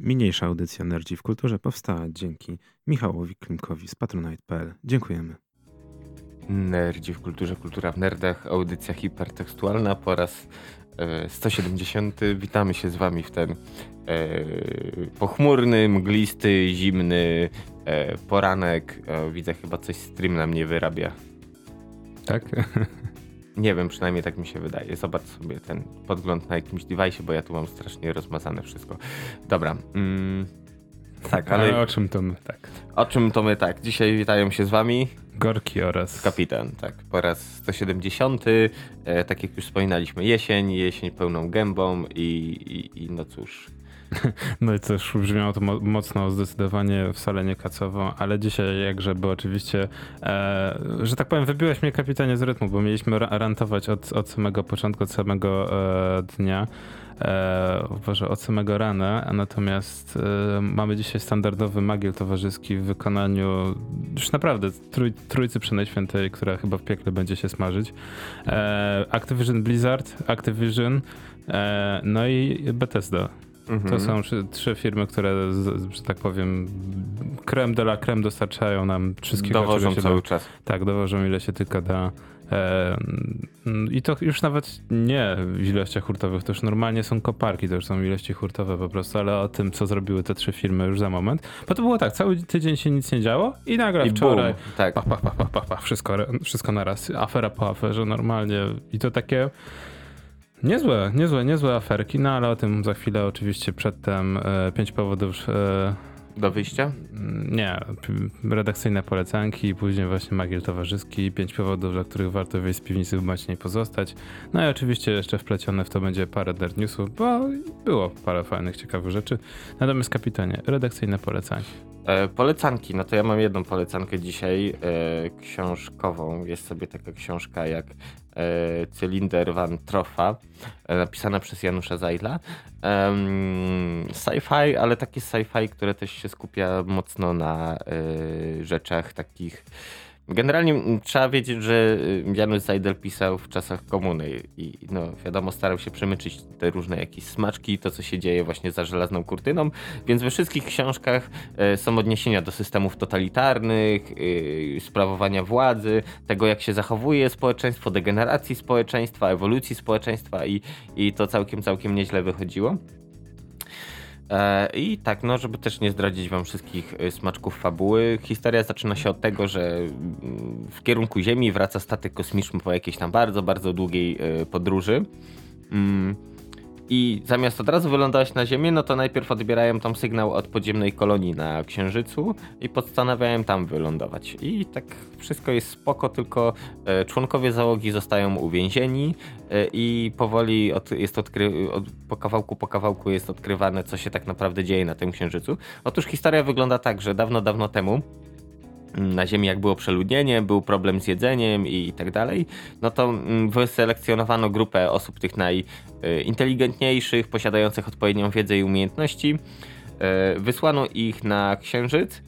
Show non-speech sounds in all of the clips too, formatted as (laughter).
Mniejsza audycja Nerdzi w Kulturze powstała dzięki Michałowi Klimkowi z patronite.pl. Dziękujemy. Nerdzi w Kulturze, Kultura w Nerdach, audycja hipertekstualna po raz e, 170. Witamy się z wami w ten e, pochmurny, mglisty, zimny e, poranek. E, widzę chyba coś stream na mnie wyrabia. Tak? (laughs) Nie wiem, przynajmniej tak mi się wydaje. Zobacz sobie ten podgląd na jakimś device, bo ja tu mam strasznie rozmazane wszystko. Dobra. Mm, tak, ale Ale o czym to my? Tak. o czym to my tak? Dzisiaj witają się z wami Gorki oraz... kapitan, tak. Po raz 170. E, tak jak już wspominaliśmy, jesień, jesień pełną gębą i, i, i no cóż. (laughs) No i też brzmiało to mo- mocno zdecydowanie wcale nie kacowo, ale dzisiaj jak żeby oczywiście, e, że tak powiem, wybiłeś mnie kapitanie z rytmu, bo mieliśmy ra- rantować od, od samego początku, od samego e, dnia, e, Boże, od samego rana, natomiast e, mamy dzisiaj standardowy magiel towarzyski w wykonaniu już naprawdę trój, trójcy Przenajświętej, która chyba w piekle będzie się smażyć. E, Activision Blizzard, Activision, e, no i Bethesda. To Mhm. są trzy, firmy, które, że tak powiem, creme de la creme dostarczają nam wszystkiego, Dowożą cały da. czas. Tak, dowożą ile się tylko da. I to już nawet nie w ilościach hurtowych, to już normalnie są koparki, to już są ilości hurtowe po prostu, ale o tym, co zrobiły te trzy firmy już za moment. Bo to było tak, cały tydzień się nic nie działo i nagle I boom, wczoraj tak. pach, pach, pach, pach, pach, pach, wszystko, wszystko naraz, afera po aferze normalnie i to takie niezłe, niezłe, niezłe aferki, no ale o tym za chwilę oczywiście przedtem e, pięć powodów e, Do wyjścia? nie, p- redakcyjne polecanki, później właśnie magiel towarzyski, pięć powodów, dla których warto wyjść z piwnicy w nie pozostać. No i oczywiście jeszcze wplecione w to będzie parę nerd newsów, bo było parę fajnych, ciekawych rzeczy. Natomiast kapitanie, redakcyjne polecanki. E, polecanki, no to ja mam jedną polecankę dzisiaj, e, książkową. Jest sobie taka książka jak Cylinder Van Troffa, e, napisana przez Janusza Zajla. Sci-fi, ale takie sci-fi, które też się skupia mocno na e, rzeczach takich Generalnie mm, trzeba wiedzieć, że y, Janusz Zajdel pisał w czasach komuny i no wiadomo starał się przemyczyć te różne jakieś smaczki to co się dzieje właśnie za żelazną kurtyną, więc we wszystkich książkach e, są odniesienia do systemów totalitarnych, y, sprawowania władzy, tego jak się zachowuje społeczeństwo, degeneracji społeczeństwa, ewolucji społeczeństwa i, i to całkiem, całkiem nieźle wychodziło. E, I tak, no, żeby też nie zdradzić wam wszystkich y, smaczków fabuły, historia zaczyna się od tego, że mm, w kierunku Ziemi wraca statek kosmiczny po jakiejś tam bardzo, bardzo długiej y, podróży. Mm, I zamiast od razu wylądować na Ziemię, no to najpierw odbierają tam sygnał od podziemnej kolonii na Księżycu i postanawiają tam wylądować. I tak wszystko jest spoko, tylko e, członkowie załogi zostają uwięzieni e, i powoli od, jest odkry, od, po kawałku po kawałku jest odkrywane, co się tak naprawdę dzieje na tym Księżycu. Otóż historia wygląda tak, że dawno, dawno temu na Ziemi jak było przeludnienie, był problem z jedzeniem i, tak dalej, no to mm, wyselekcjonowano grupę osób tych najinteligentniejszych, posiadających odpowiednią wiedzę i umiejętności. E, Wysłano ich na Księżyc.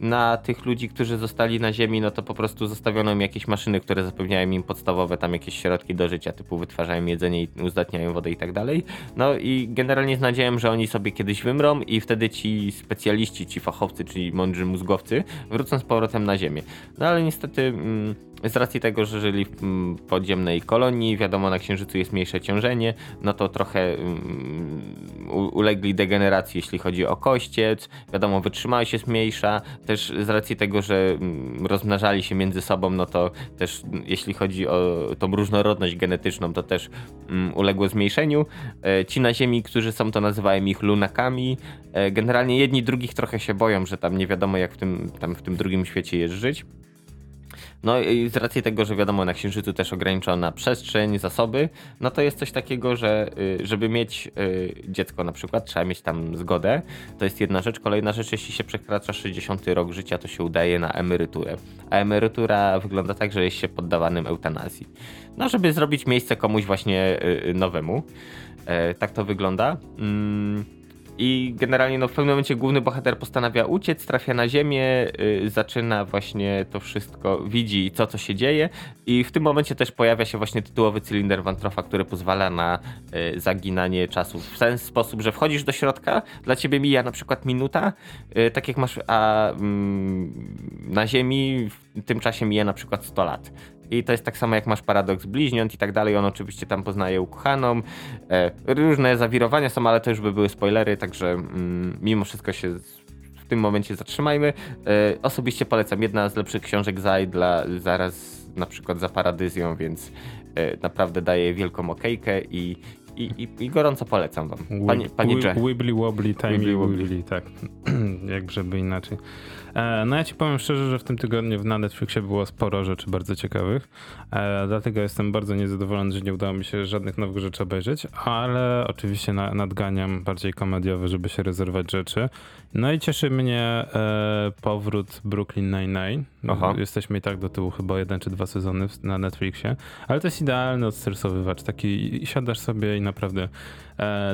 Na tych ludzi, którzy zostali na Ziemi, no to po prostu zostawiono im jakieś maszyny, które zapewniają im podstawowe tam jakieś środki do życia, typu wytwarzają jedzenie i uzdatniają wodę i tak dalej. No i generalnie z nadzieją, że oni sobie kiedyś wymrą i wtedy ci specjaliści, ci fachowcy, czyli mądrzy mózgowcy wrócą z powrotem na Ziemię. No ale niestety mm, z racji tego, że żyli w mm, podziemnej kolonii, wiadomo na Księżycu jest mniejsze ciążenie, no to trochę mm, ulegli degeneracji, jeśli chodzi o kościec, wiadomo wytrzymałość jest mniejsza, też z racji tego, że mm, rozmnażali się między sobą, no to też jeśli chodzi o tą różnorodność genetyczną, to też uległo zmniejszeniu. E, Ci na Ziemi, którzy są, to nazywają ich lunakami. E, Generalnie jedni drugich trochę się boją, że tam nie wiadomo jak w tym, tam w tym drugim świecie jest żyć. No i z racji tego, że wiadomo, na Księżycu też ograniczona przestrzeń, zasoby, no to jest coś takiego, że y, żeby mieć y, dziecko na przykład, trzeba mieć tam zgodę. To jest jedna rzecz. Kolejna rzecz, jeśli się przekracza 60 rok życia, to się udaje na emeryturę. A emerytura wygląda tak, że jest się poddawanym eutanazji. No, żeby zrobić miejsce komuś właśnie y, nowemu. E, Tak to wygląda. Mm. I generalnie no, w pewnym momencie główny bohater postanawia uciec, trafia na ziemię, y, zaczyna właśnie to wszystko, widzi co, co się dzieje i w tym momencie też pojawia się właśnie tytułowy cylinder Wantrofa, który pozwala na y, zaginanie czasu w ten sposób, że wchodzisz do środka, dla ciebie mija na przykład minuta, y, tak jak masz, a mm, na ziemi w tym czasie mija na przykład 100 lat. I to jest tak samo jak masz paradoks bliźniąt i tak dalej. On oczywiście tam poznaje ukochaną. E, różne zawirowania są, ale to już by były spoilery, także mm, mimo wszystko się w tym momencie zatrzymajmy. E, osobiście polecam. Jedna z lepszych książek Zajdla, zaraz na przykład za Paradyzją, więc e, naprawdę daje wielką okejkę i, i, i, i gorąco polecam wam. Panie, panie Dże. Wibbly wobbly, timey wobbly. tak. (clears throat) Jak żeby inaczej. E, no ja ci powiem szczerze, że w tym tygodniu na Netflixie było sporo rzeczy bardzo ciekawych. E, dlatego jestem bardzo niezadowolony, że nie udało mi się żadnych nowych rzeczy obejrzeć, ale oczywiście na, nadganiam bardziej komediowy, żeby się rezerwować rzeczy. No i cieszy mnie e, powrót Brooklyn Nine-Nine. Aha. Jesteśmy i tak do tyłu chyba jeden czy dwa sezony na Netflixie, ale to jest idealny odstresowywacz. Taki siadasz sobie i naprawdę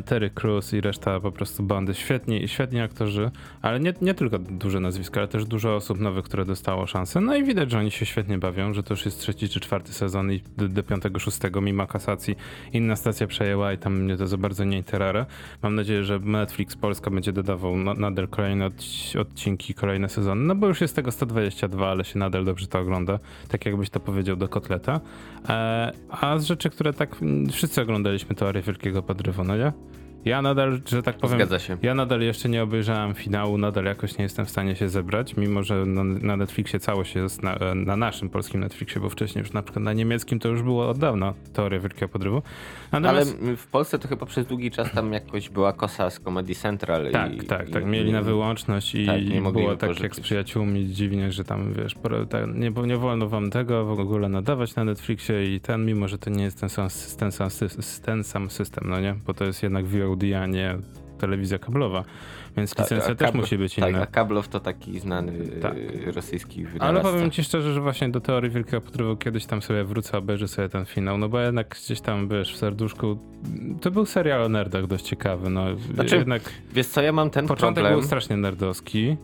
Terry Crews i reszta po prostu bandy. Świetni, świetni aktorzy, ale nie, nie tylko duże nazwiska, ale też dużo osób nowych, które dostało szansę. No i widać, że oni się świetnie bawią, że to już jest trzeci czy czwarty sezon i do, do piątego, szóstego mimo kasacji inna stacja przejęła i tam mnie to za bardzo nie interara. Mam nadzieję, że Netflix Polska będzie dodawał na, nadal kolejne odci- odcinki, kolejne sezony, no bo już jest tego 122, ale się nadal dobrze to ogląda, tak jakbyś to powiedział do kotleta. E, a z rzeczy, które tak mm, wszyscy oglądaliśmy teorię Wielkiego Podrywu, ja? Ja nadal, że tak powiem, Zgadza się. ja nadal jeszcze nie obejrzałem finału, nadal jakoś nie jestem w stanie się zebrać, mimo że na, na Netflixie całość jest na, na naszym polskim Netflixie, bo wcześniej już na przykład na niemieckim to już było od dawna teoria Wielkiego Podrywu. Ale Natomiast... w Polsce to chyba przez długi czas tam jakoś była kosa z Comedy Central. Tak, i, tak, i, tak. Mieli na wyłączność i Tak, nie mogli było tak jak z przyjaciółmi dziwnie, że tam wiesz, tak, nie, nie wolno wam tego w ogóle nadawać na Netflixie i ten, mimo że to nie jest ten sam, ten sam, ten sam system, no nie? Bo to jest jednak VOD, a nie telewizja kablowa, więc Tak, licencja też musi być Tak, inna. a Kablow to taki znany Tak. y, rosyjski Ale wynalazca. powiem ci szczerze, że właśnie do teorii Wielkiego Podrywu kiedyś tam sobie wrócę, obejrzę sobie ten finał, no bo jednak gdzieś tam, wiesz, w serduszku, to był serial o nerdach dość ciekawy, no Znaczy, jednak Wiesz co, ja mam ten początek problem. był strasznie nerdowski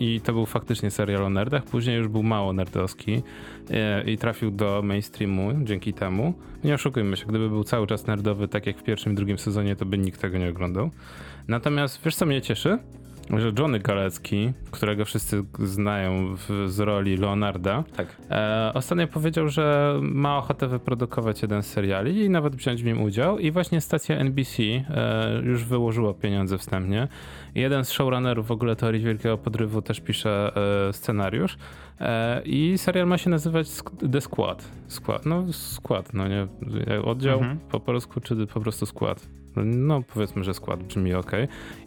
i, to był faktycznie serial o nerdach, później już był mało nerdowski e, i trafił do mainstreamu dzięki temu. Nie oszukujmy się, gdyby był cały czas nerdowy, tak jak w pierwszym i drugim sezonie, to by nikt tego nie oglądał. Natomiast wiesz co mnie cieszy? Że Johnny Galecki, którego wszyscy znają w, z roli Leonarda, Tak. E, ostatnio powiedział, że ma ochotę wyprodukować jeden z seriali i nawet wziąć w nim udział. I właśnie stacja NBC e, już wyłożyła pieniądze wstępnie. Jeden z showrunnerów w ogóle Teorii Wielkiego Podrywu też pisze e, scenariusz. E, I serial ma się nazywać The Squad. Skład, no skład, no nie. Oddział Mhm. po polsku, czy po prostu skład? No powiedzmy, że skład brzmi ok.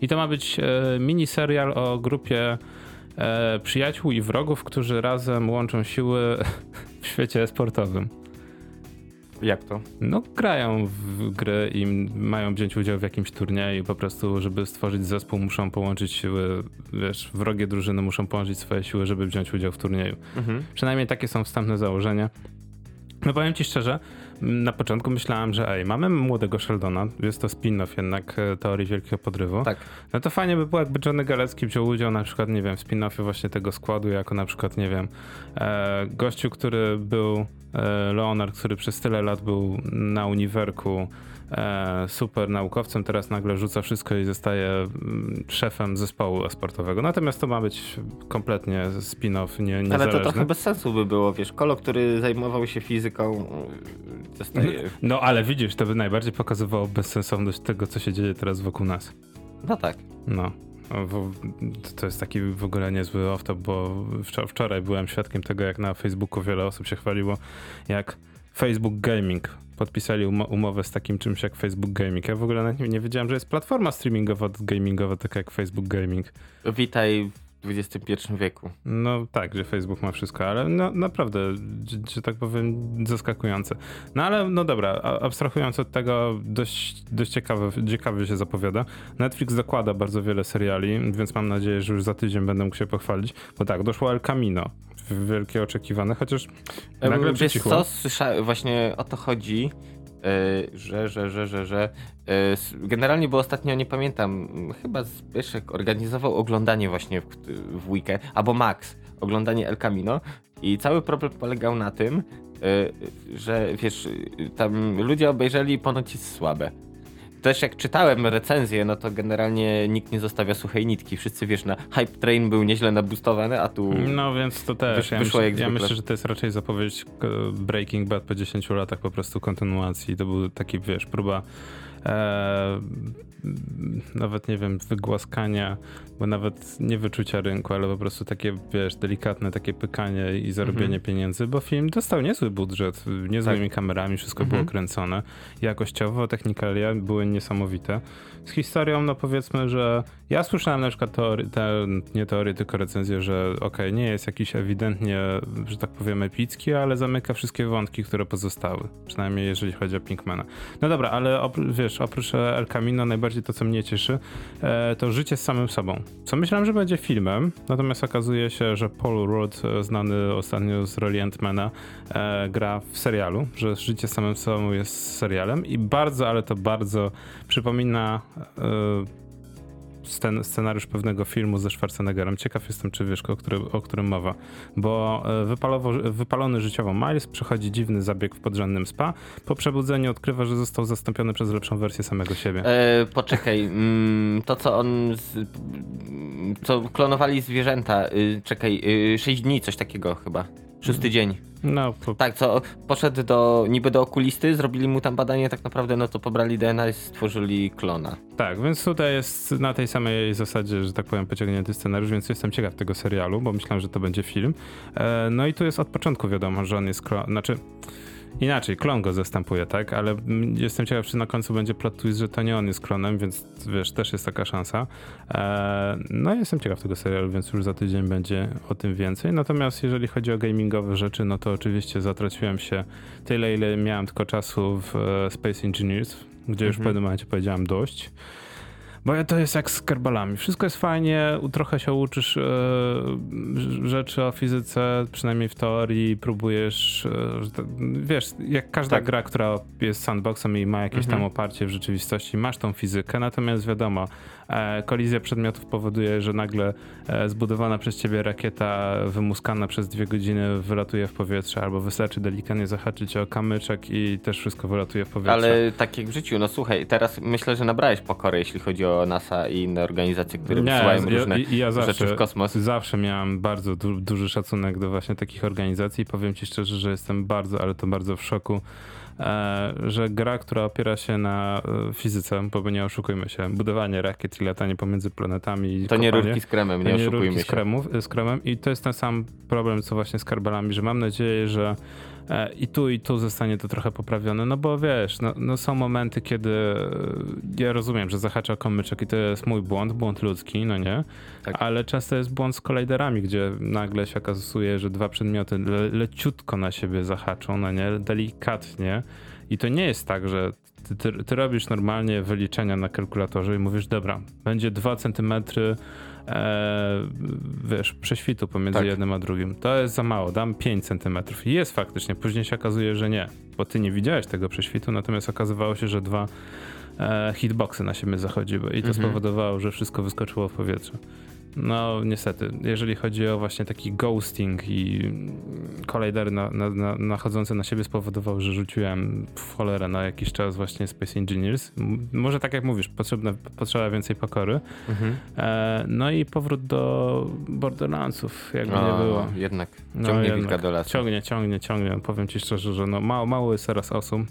I to ma być e, mini serial o grupie e, przyjaciół i wrogów, którzy razem łączą siły (laughs) w świecie sportowym. Jak to? No, grają w gry i mają wziąć udział w jakimś turnieju. Po prostu, żeby stworzyć zespół, muszą połączyć siły. Wiesz, wrogie drużyny muszą połączyć swoje siły, żeby wziąć udział w turnieju. Mhm. Przynajmniej takie są wstępne założenia. No powiem ci szczerze, na początku myślałem, że ej, mamy młodego Sheldona, jest to spin-off jednak e, teorii Wielkiego Podrywu. Tak. No to fajnie by było, jakby Johnny Galecki wziął udział na przykład, nie wiem, w spin-offie właśnie tego składu, jako na przykład, nie wiem, e, gościu, który był, e, Leonard, który przez tyle lat był na uniwerku super naukowcem, teraz nagle rzuca wszystko i zostaje mm, szefem zespołu sportowego. Natomiast to ma być kompletnie spin-off, nie, Ale niezależny. to trochę bez sensu by było, wiesz, Kolo, który zajmował się fizyką, y, zostaje... No ale widzisz, to by najbardziej pokazywało bezsensowność tego, co się dzieje teraz wokół nas. No tak. No. To jest taki w ogóle niezły off-top, bo wczor- wczoraj byłem świadkiem tego, jak na Facebooku wiele osób się chwaliło, jak Facebook Gaming podpisali umo- umowę z takim czymś jak Facebook Gaming. Ja w ogóle nawet nie, wiedziałem, że jest platforma streamingowa, gamingowa, taka jak Facebook Gaming. Witaj w XXI wieku. No tak, że Facebook ma wszystko, ale no, naprawdę, że, tak powiem, zaskakujące. No ale no dobra, abstrahując od tego, dość, dość ciekawe, ciekawie się zapowiada. Netflix zakłada bardzo wiele seriali, więc mam nadzieję, że już za tydzień będę mógł się pochwalić. Bo tak, doszło El Camino, wielkie oczekiwane, chociaż nagle Wiesz przycichło. co, słyszałem, właśnie o to chodzi. że, że, że, że, że e, generalnie, bo ostatnio nie pamiętam, chyba Zbyszek organizował oglądanie właśnie w, w weekend, albo Max, oglądanie El Camino i cały problem polegał na tym, e, że wiesz, e, tam ludzie obejrzeli ponoć jest słabe. Też jak czytałem recenzję, no to generalnie nikt nie zostawia suchej nitki. Wszyscy wiesz, na hype train był nieźle nabustowany, a tu. No więc to też. Wysz- ja wyszło myślę, jak ja myślę, że to jest raczej zapowiedź Breaking Bad po 10 latach po prostu kontynuacji. To był taki, wiesz, próba e, nawet nie wiem, wygłaskania, bo nawet nie wyczucia rynku, ale po prostu takie, wiesz, delikatne takie pykanie i zarobienie Mhm. pieniędzy, bo film dostał niezły budżet, niezłymi kamerami, wszystko było Mhm. kręcone. Jakościowo, technikalia były niesamowite. Z historią, no powiedzmy, że ja słyszałem na przykład teory, te, nie teorię, tylko recenzję, że okej, nie jest jakiś ewidentnie, że tak powiem, epicki, ale zamyka wszystkie wątki, które pozostały. Przynajmniej jeżeli chodzi o Pinkmana. No dobra, ale opró- wiesz, oprócz El Camino najbardziej to, co mnie cieszy, e, to życie z samym sobą. Co myślałem, że będzie filmem, natomiast okazuje się, że Paul Rudd, e, znany ostatnio z roli Ant-Mana, e, gra w serialu, że życie z samym sobą jest serialem i bardzo, ale to bardzo przypomina scen, scenariusz pewnego filmu ze Schwarzeneggerem. Ciekaw jestem, czy wiesz, o którym, o którym mowa. Bo e, wypalowo, wypalony życiowo Miles przechodzi dziwny zabieg w podrzędnym spa. Po przebudzeniu odkrywa, że został zastąpiony przez lepszą wersję samego siebie. E, poczekaj, mm, to co on. Z, co klonowali zwierzęta. Y, czekaj, y, 6 dni, coś takiego chyba. Szósty dzień. No, po, Tak, co poszedł do niby do okulisty, zrobili mu tam badanie, tak naprawdę no to pobrali DNA i stworzyli klona. tak, więc tutaj jest na tej samej zasadzie, że tak powiem, pociągnięty scenariusz, więc jestem ciekaw tego serialu, bo myślałem, że to będzie film. E, no i tu jest od początku wiadomo, że on jest klon, znaczy inaczej, klon go zastępuje, tak? Ale jestem ciekaw, czy na końcu będzie plot twist, że to nie on jest klonem, więc wiesz, też jest taka szansa. E, no jestem ciekaw tego serialu, więc już za tydzień będzie o tym więcej. Natomiast jeżeli chodzi o gamingowe rzeczy, no to oczywiście zatraciłem się tyle, ile miałem tylko czasu w e, Space Engineers, gdzie już w Mhm. pewnym momencie powiedziałem dość. Bo to jest jak z kerbalami. Wszystko jest fajnie, trochę się uczysz ż- rzeczy o fizyce, przynajmniej w teorii, próbujesz, to, wiesz, jak każda Tak. gra, która jest sandboxem i ma jakieś Mhm. tam oparcie w rzeczywistości, masz tą fizykę, natomiast wiadomo, kolizja przedmiotów powoduje, że nagle e, zbudowana przez ciebie rakieta wymuskana przez dwie godziny wylatuje w powietrze, albo wystarczy delikatnie zahaczyć o kamyczek i też wszystko wylatuje w powietrze. Ale tak jak w życiu, no słuchaj, teraz myślę, że nabrałeś pokory, jeśli chodzi o NASA i inne organizacje, które wysyłają ja, różne ja, ja zawsze, rzeczy w kosmos. Zawsze miałem bardzo du duży szacunek do właśnie takich organizacji. Powiem ci szczerze, że jestem bardzo, ale to bardzo w szoku, e, że gra, która opiera się na e, fizyce, bo nie oszukujmy się, budowanie rakiet i latanie pomiędzy planetami i To nie kopanie, rurki z kremem, nie nie oszukujmy rurki z, się. kremów, z kremem i to jest ten sam problem, co właśnie z karbelami, że mam nadzieję, że e, i tu, i tu zostanie to trochę poprawione, no bo wiesz, no, no są momenty, kiedy e, ja rozumiem, że zahacza komyczek i to jest mój błąd, błąd ludzki, no nie? Tak. Ale często jest błąd z kolejderami, gdzie nagle się okazuje, że dwa przedmioty le, leciutko na siebie zahaczą, no nie? Delikatnie. I to nie jest tak, że ty, ty, ty robisz normalnie wyliczenia na kalkulatorze i mówisz, dobra, będzie 2 centymetry e, wiesz, prześwitu pomiędzy Tak. jednym a drugim. To jest za mało, dam 5 centymetrów. I jest faktycznie, później się okazuje, że nie, bo ty nie widziałeś tego prześwitu, natomiast okazywało się, że dwa e, hitboxy na siebie zachodziły i to Mhm. spowodowało, że wszystko wyskoczyło w powietrze. No, niestety, jeżeli chodzi o właśnie taki ghosting i kolejdery na, na, na, nachodzące na siebie spowodował, że rzuciłem w cholerę na jakiś czas właśnie Space Engineers. Może tak jak mówisz, potrzebne, potrzeba więcej pokory. Mhm. E, no i powrót do Borderlandsów, jakby nie O, było. Jednak, No, ciągnie jednak. wilka do lasu. Ciągnie, ciągnie, ciągnie. Powiem ci szczerze, że no mało, mało jest teraz osób.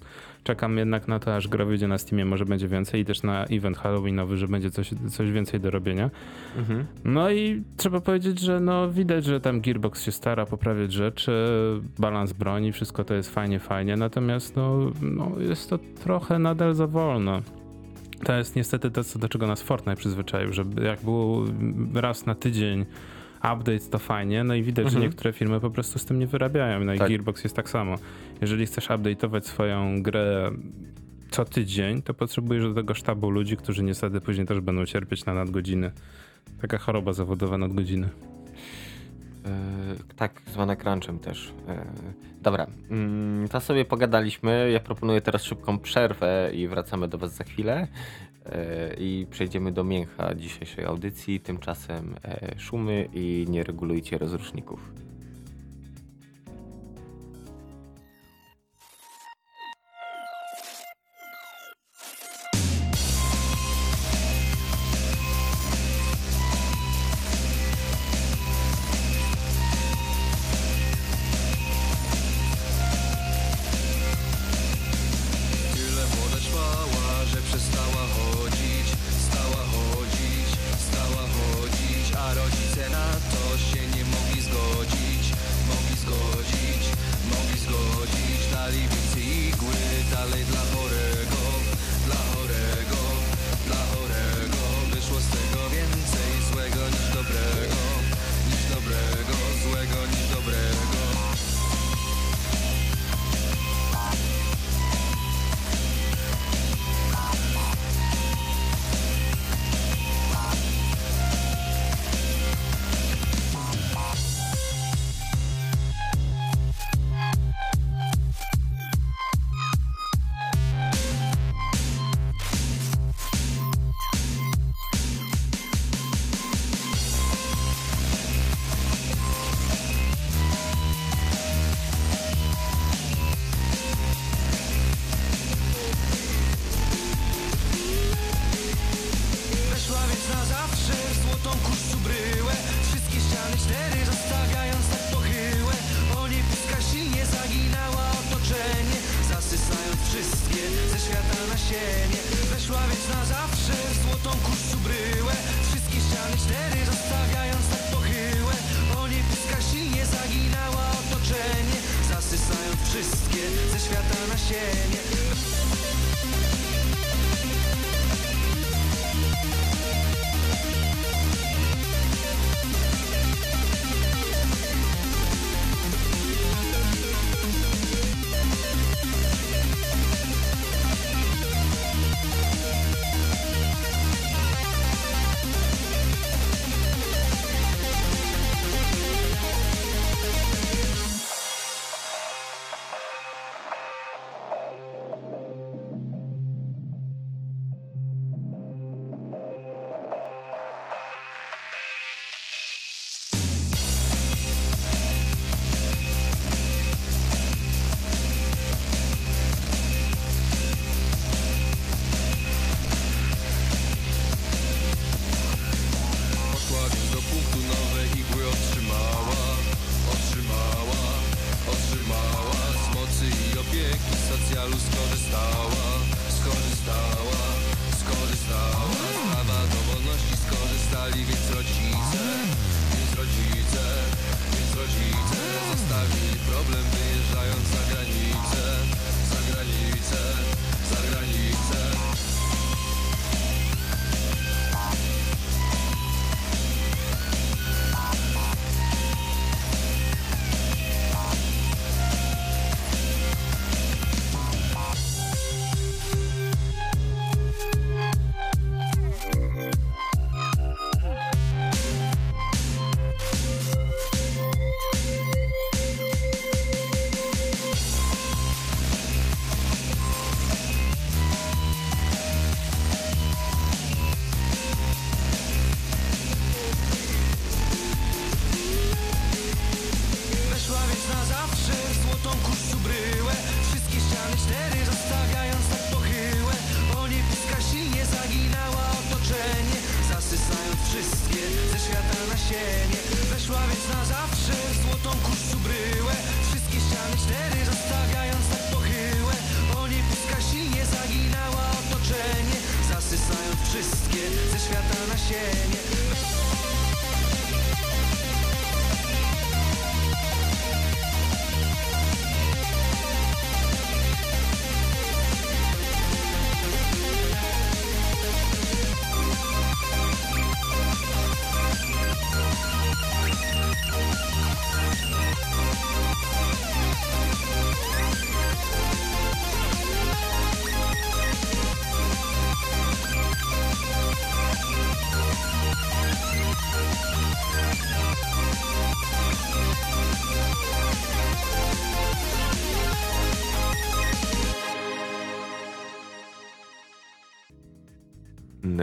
Czekam jednak na to, aż gra wyjdzie na Steamie, może będzie więcej i też na event halloweenowy, że będzie coś, coś więcej do robienia. Mhm. No i trzeba powiedzieć, że no widać, że tam Gearbox się stara poprawiać rzeczy, balans broni, wszystko to jest fajnie, fajnie, natomiast no, no jest to trochę nadal za wolno. To jest niestety to, co- do czego nas Fortnite przyzwyczaił, że jak było raz na tydzień update to fajnie, no i widać, mhm. że niektóre firmy po prostu z tym nie wyrabiają, no i tak. Gearbox jest tak samo. Jeżeli chcesz update'ować swoją grę co tydzień, to potrzebujesz do tego sztabu ludzi, którzy niestety później też będą cierpieć na nadgodziny. Taka choroba zawodowa nadgodziny. Yy, tak, zwane crunchem też. Yy, dobra, mm, to sobie pogadaliśmy. Ja proponuję teraz szybką przerwę i wracamy do Was za chwilę. E, i przejdziemy do mięcha dzisiejszej audycji. Tymczasem e, szumy i nie regulujcie rozruszników.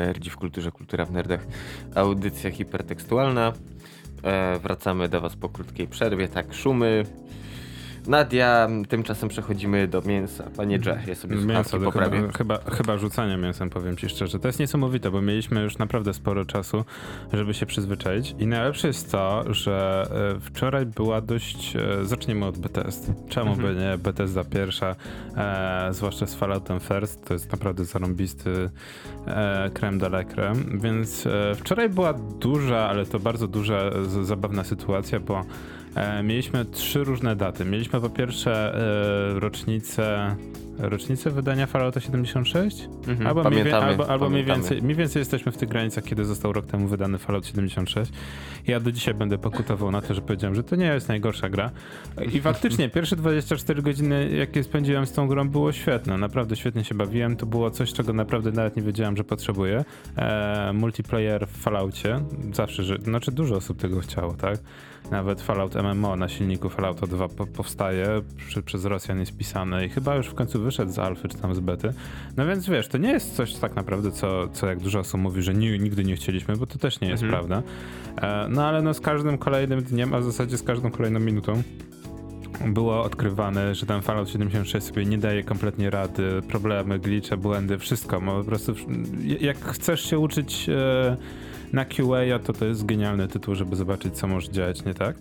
Nerdzi w kulturze, kultura w nerdach. Audycja hipertekstualna. E, wracamy do was po krótkiej przerwie, tak, szumy. Nadia, tymczasem przechodzimy do mięsa. Panie Dże, ja sobie Mięso, to poprawię. chyba, chyba, chyba rzucanie mięsem, powiem ci szczerze. To jest niesamowite, bo mieliśmy już naprawdę sporo czasu, żeby się przyzwyczaić. I najlepsze jest to, że e, wczoraj była dość... e, Zaczniemy od Bethesdy. Czemu Mhm. by nie? Bethesda pierwsza, e, zwłaszcza z Falloutem First, to jest naprawdę zarąbisty e, creme de la creme. Więc e, wczoraj była duża, ale to bardzo duża, z, zabawna sytuacja, bo mieliśmy trzy różne daty. Mieliśmy po pierwsze e, rocznicę, rocznicę wydania Fallouta 76? Mhm, Albo, mniej, pamiętamy, albo, albo mniej, pamiętamy. więcej, mniej więcej jesteśmy w tych granicach, kiedy został rok temu wydany Fallout 76. Ja do dzisiaj będę pokutował na to, że powiedziałem, że to nie jest najgorsza gra. I faktycznie pierwsze 24 godziny, jakie spędziłem z tą grą, było świetne. Naprawdę świetnie się bawiłem. To było coś, czego naprawdę nawet nie wiedziałem, że potrzebuję. E, multiplayer w Falloutie. Zawsze, że, znaczy dużo osób tego chciało, tak? Nawet Fallout MMO na silniku Fallouta 2 po, powstaje, przy, przez Rosjan jest pisane i chyba już w końcu wyszedł z alfy czy tam z bety. No więc wiesz, to nie jest coś tak naprawdę, co, co jak dużo osób mówi, że ni, nigdy nie chcieliśmy, bo to też nie jest Mhm. prawda. E, no ale no z każdym kolejnym dniem, a w zasadzie z każdą kolejną minutą było odkrywane, że ten Fallout 76 sobie nie daje kompletnie rady, problemy, glitche, błędy, wszystko. Ma po prostu, jak chcesz się uczyć e, na QA, to to jest genialny tytuł, żeby zobaczyć, co może działać nie tak.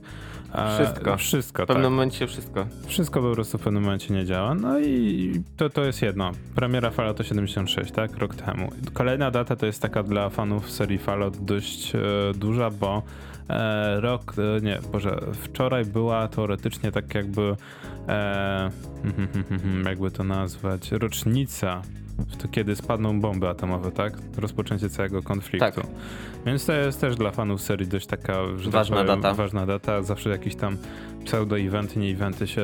Wszystko. Wszystko, W pewnym tak. momencie wszystko. Wszystko po prostu w pewnym momencie nie działa. No i to, to jest jedno. Premiera Fallout 76, tak? Rok temu. Kolejna data to jest taka dla fanów serii Fallout dość e, duża, bo e, rok, e, nie, boże, wczoraj była teoretycznie tak jakby e, (laughs) jakby to nazwać, rocznica to kiedy spadną bomby atomowe, tak? Rozpoczęcie całego konfliktu. Tak. Więc to jest też dla fanów serii dość taka, że Ważna tak powiem, data. ważna data. Zawsze jakieś tam pseudo-eventy, nie eventy się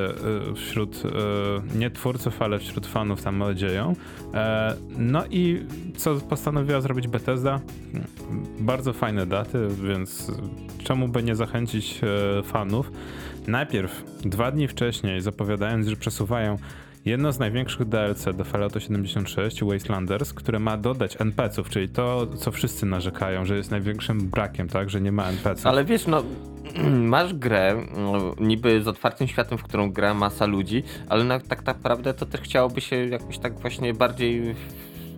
y, wśród y, nie twórców, ale wśród fanów tam dzieją. E, no i co postanowiła zrobić Bethesda? Bardzo fajne daty, więc czemu by nie zachęcić e, fanów? Najpierw, dwa dni wcześniej, zapowiadając, że przesuwają jedno z największych DLC do Fallouta 76, Wastelanders, które ma dodać NPC-ów, czyli to, co wszyscy narzekają, że jest największym brakiem, tak, że nie ma NPC-ów. Ale wiesz, no, (clears throat) masz grę no, niby z otwartym światem, w którą gra masa ludzi, ale tak naprawdę to też chciałoby się jakoś tak właśnie bardziej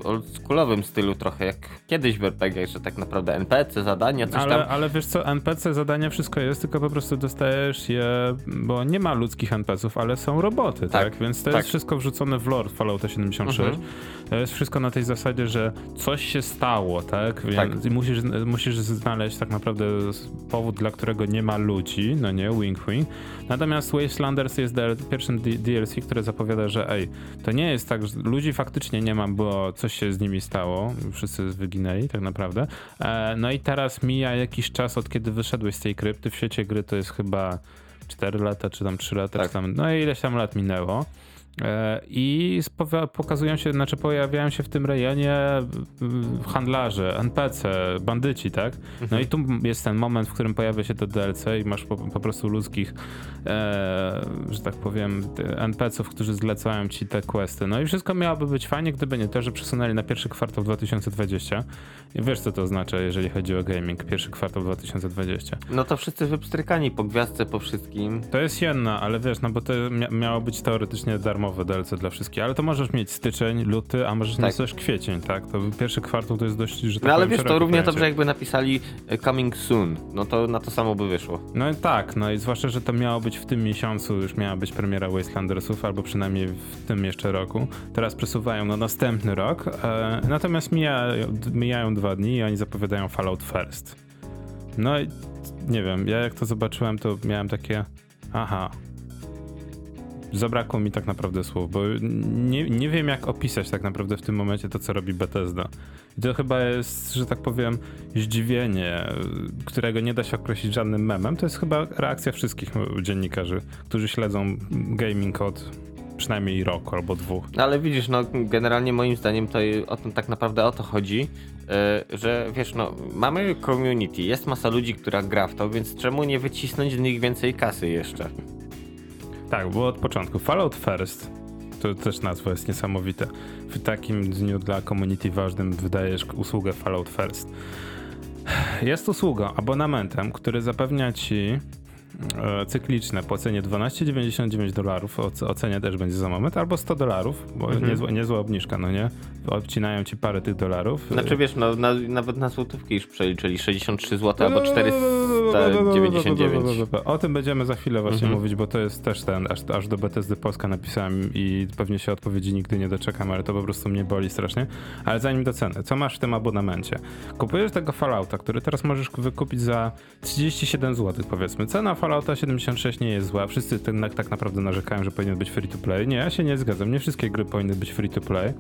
oldschoolowym stylu trochę, jak kiedyś w RPG, że tak naprawdę NPC, zadania, coś ale, tam. ale wiesz co, NPC, zadania, wszystko jest, tylko po prostu dostajesz je, bo nie ma ludzkich NPC-ów, ale są roboty, tak? Tak, Więc to tak. jest wszystko wrzucone w lore Fallouta 76. Mhm. To jest wszystko na tej zasadzie, że coś się stało, tak? Więc Tak. musisz, musisz znaleźć tak naprawdę powód, dla którego nie ma ludzi, no nie, wink wink. Natomiast Wastelanders jest pierwszym DLC, które zapowiada, że ej, to nie jest tak, że ludzi faktycznie nie ma, bo coś się z nimi stało, wszyscy wyginęli tak naprawdę. E, no i teraz mija jakiś czas od kiedy wyszedłeś z tej krypty, w świecie gry to jest chyba 4 lata, czy tam 3 lata, Tak. czy tam, no i ileś tam lat minęło. E, I pokazują się, znaczy pojawiają się w tym rejonie handlarze, NPC, bandyci, tak? No i tu jest ten moment, w którym pojawia się to DLC i masz po, po prostu ludzkich, e, że tak powiem, NPC-ów, którzy zlecają ci te questy. No i wszystko miałoby być fajnie, gdyby nie to, że przesunęli na pierwszy kwartał 2020. I wiesz, co to oznacza, jeżeli chodzi o gaming, pierwszy kwartał 2020. No to wszyscy wypstrykani po gwiazdce, po wszystkim. To jest jedna, ale wiesz, no bo to mia miało być teoretycznie darmowe DLC dla wszystkich, ale to możesz mieć styczeń, luty, a możesz Tak. mieć też kwiecień, tak? To pierwszy kwartał to jest dość, że tak No ale wiesz, to równie pojęcie. dobrze jakby napisali e, coming soon, no to na to samo by wyszło. No i tak, no i zwłaszcza, że to miało być w tym miesiącu, już miała być premiera Wastelandersów, albo przynajmniej w tym jeszcze roku. Teraz przesuwają na następny rok, e, natomiast mija, mijają dwa dni i oni zapowiadają Fallout First. No i nie wiem, ja jak to zobaczyłem, to miałem takie, aha, zabrakło mi tak naprawdę słów, bo nie, nie wiem jak opisać tak naprawdę w tym momencie to, co robi Bethesda. I to chyba jest, że tak powiem, zdziwienie, którego nie da się określić żadnym memem. To jest chyba reakcja wszystkich dziennikarzy, którzy śledzą gaming od przynajmniej roku albo dwóch. No ale widzisz, no generalnie moim zdaniem to o tym tak naprawdę o to chodzi, e, że wiesz, no mamy community, jest masa ludzi, która gra w to, więc czemu nie wycisnąć z nich więcej kasy jeszcze? Tak, było od początku. Fallout First To też nazwa jest niesamowite. W takim dniu dla community ważnym wydajesz usługę Fallout First. Jest usługą, abonamentem, który zapewnia ci cykliczne po cenie 12,99 dolarów, o, cenie też będzie za moment, albo 100 dolarów, bo Mhm. niezła, niezła obniżka, no nie? Obcinają ci parę tych dolarów. Znaczy wiesz, no, na, nawet na złotówki już przeliczyli 63 zł albo 499. (laughs) O tym będziemy za chwilę właśnie Mhm. mówić, bo to jest też ten, aż, aż do BTSD Polska napisałem i pewnie się odpowiedzi nigdy nie doczekam, ale to po prostu mnie boli strasznie. Ale zanim do ceny, co masz w tym abonamencie? Kupujesz tego Fallouta, który teraz możesz wykupić za 37 zł powiedzmy. Cena Fallouta 76 nie jest zła, wszyscy ten, tak naprawdę narzekają, że powinien być free to play. Nie, ja się nie zgadzam, nie wszystkie gry powinny być free to play.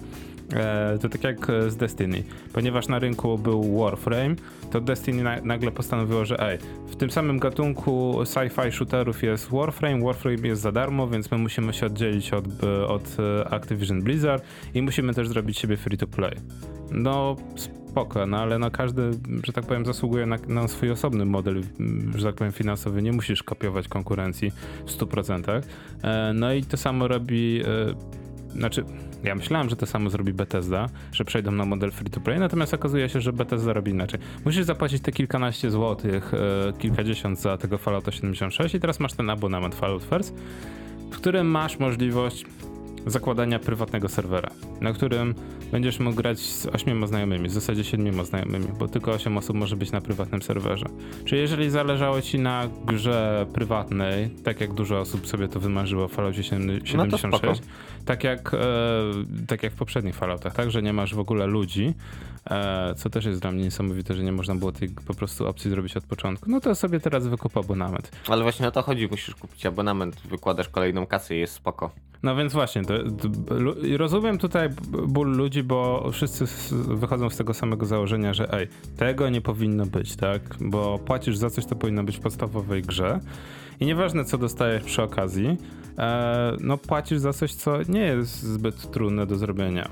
E, to tak jak z Destiny. Ponieważ na rynku był Warframe, to Destiny na, nagle postanowiło, że ej, w tym samym gatunku sci-fi shooterów jest Warframe, Warframe jest za darmo, więc my musimy się oddzielić od, e, od e, Activision Blizzard i musimy też zrobić siebie free to play. No spoko, no ale no każdy, że tak powiem, zasługuje na, na swój osobny model, mm, że tak powiem, finansowy. Nie musisz kopiować konkurencji w 100%. E, no i to samo robi e, znaczy, ja myślałem, że to samo zrobi Bethesda, że przejdą na model free to play, natomiast okazuje się, że Bethesda robi inaczej. Musisz zapłacić te kilkanaście złotych, e, kilkadziesiąt za tego Fallouta 76 i teraz masz ten abonament Fallout First, w którym masz możliwość zakładania prywatnego serwera, na którym będziesz mógł grać z ośmioma znajomymi, w zasadzie siedmioma znajomymi, bo tylko osiem osób może być na prywatnym serwerze. Czyli jeżeli zależało ci na grze prywatnej, tak jak dużo osób sobie to wymarzyło w Falloutie 76, No tak jak, e, tak jak w poprzednich Falloutach, tak, że nie masz w ogóle ludzi, e, co też jest dla mnie niesamowite, że nie można było tej po prostu opcji zrobić od początku, no to sobie teraz wykup abonament. Ale właśnie o to chodzi, musisz kupić abonament, wykładasz kolejną kasę i jest spoko. No więc właśnie, to, to, rozumiem tutaj ból ludzi, bo wszyscy wychodzą z tego samego założenia, że ej, tego nie powinno być, tak? Bo płacisz za coś, co powinno być w podstawowej grze i nieważne, co dostajesz przy okazji, e, no płacisz za coś, co nie jest zbyt trudne do zrobienia.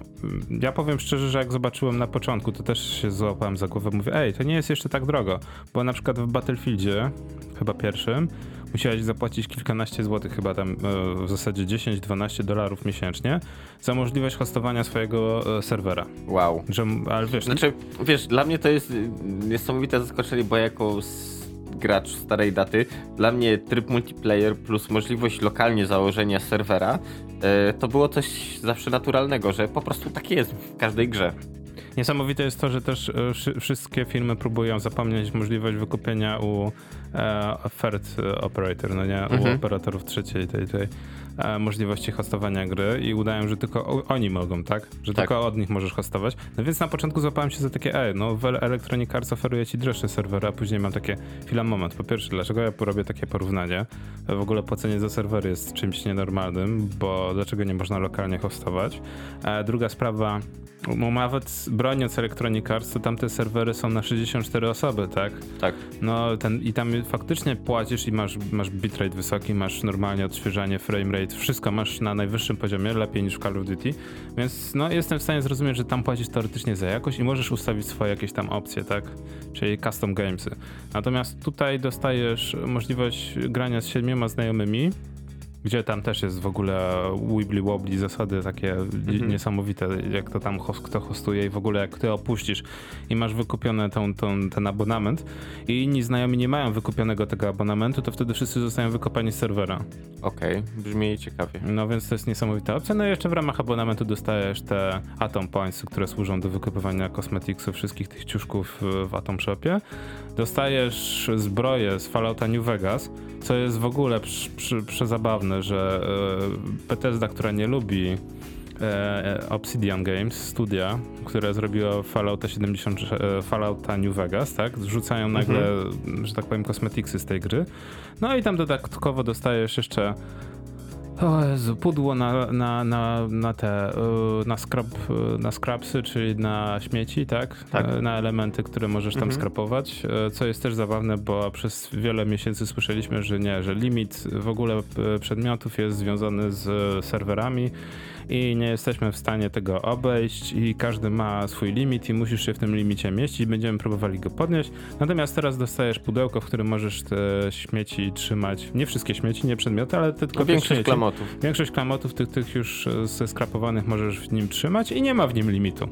Ja powiem szczerze, że jak zobaczyłem na początku, to też się złapałem za głowę, mówię, ej, to nie jest jeszcze tak drogo, bo na przykład w Battlefieldzie, chyba pierwszym, musiałeś zapłacić kilkanaście złotych, chyba tam e, w zasadzie 10-12 dolarów miesięcznie, za możliwość hostowania swojego e, serwera. Wow. Że, ale wiesz, Znaczy, wiesz, dla mnie to jest y, niesamowite zaskoczenie, bo jako gracz starej daty, dla mnie tryb multiplayer plus możliwość lokalnie założenia serwera, y, to było coś zawsze naturalnego, że po prostu tak jest w każdej grze. Niesamowite jest to, że też e, wszy- wszystkie firmy próbują zapomnieć możliwość wykupienia u e, third operator, no nie, u Mhm. operatorów trzeciej tej, tej e, możliwości hostowania gry i udają, że tylko oni mogą, tak? Że Tak. tylko od nich możesz hostować. No więc na początku złapałem się za takie, ej, no Electronic Arts oferuje ci droższe serwery, a później mam takie, chwila, moment, po pierwsze, dlaczego ja robię takie porównanie? W ogóle płacenie za serwery jest czymś nienormalnym, bo dlaczego nie można lokalnie hostować? E, druga sprawa, no nawet broniąc Electronic Arts, to tamte serwery są na 64 osoby, tak? Tak. No ten, i tam faktycznie płacisz i masz, masz bitrate wysoki, masz normalnie odświeżanie, framerate, wszystko masz na najwyższym poziomie, lepiej niż w Call of Duty, więc no jestem w stanie zrozumieć, że tam płacisz teoretycznie za jakość i możesz ustawić swoje jakieś tam opcje, tak? Czyli custom gamesy. Natomiast tutaj dostajesz możliwość grania z siedmioma znajomymi, gdzie tam też jest w ogóle wibbly wobbly zasady takie Mhm. niesamowite, jak to tam host, kto hostuje i w ogóle jak ty opuścisz i masz wykupiony tą, tą, ten abonament i inni znajomi nie mają wykupionego tego abonamentu, to wtedy wszyscy zostają wykopani z serwera. Okej, brzmi ciekawie. No więc to jest niesamowita opcja. No i jeszcze w ramach abonamentu dostajesz te Atom Points, które służą do wykupywania kosmetiksów, wszystkich tych ciuszków w- Atom Shopie. Dostajesz zbroję z Fallouta New Vegas, co jest w ogóle przy, że e, Bethesda, która nie lubi e, Obsidian Games, studia, które zrobiło Fallouta 70, e, Fallouta New Vegas, tak? Zrzucają nagle, że tak powiem, kosmetiksy z tej gry. No i tam dodatkowo dostajesz jeszcze o Jezu, pudło na, na, na, na te, y, na, scrap, y, na scrapsy, czyli na śmieci, tak? Tak. Y, Na elementy, które możesz tam Mhm. skrapować, co jest też zabawne, bo przez wiele miesięcy słyszeliśmy, że nie, że limit w ogóle przedmiotów jest związany z serwerami i nie jesteśmy w stanie tego obejść i każdy ma swój limit i musisz się w tym limicie mieścić. Będziemy próbowali go podnieść. Natomiast teraz dostajesz pudełko, w którym możesz te śmieci trzymać. Nie wszystkie śmieci, nie przedmioty, ale te, tylko No, większość śmieci. klamotów. Większość klamotów tych, tych już e, ze skrapowanych możesz w nim trzymać i nie ma w nim limitu.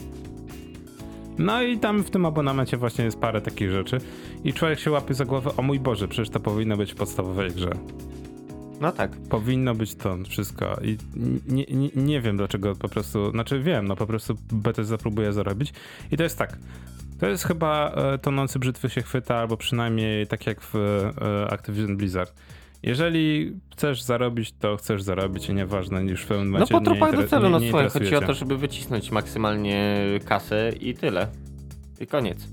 No i tam w tym abonamencie właśnie jest parę takich rzeczy i człowiek się łapie za głowę, o mój Boże, przecież to powinno być w podstawowej grze. No tak. Powinno być to wszystko i nie, nie, nie wiem dlaczego po prostu, znaczy wiem, no po prostu Bethesda próbuje zarobić i to jest tak, to jest chyba e, tonący brzytwy się chwyta, albo przynajmniej tak jak w e, Activision Blizzard. Jeżeli chcesz zarobić, to chcesz zarobić i nieważne, już w pewnym No momencie po nie trupach do celu, no słuchaj, chodzi o to, żeby wycisnąć maksymalnie kasę i tyle. I koniec.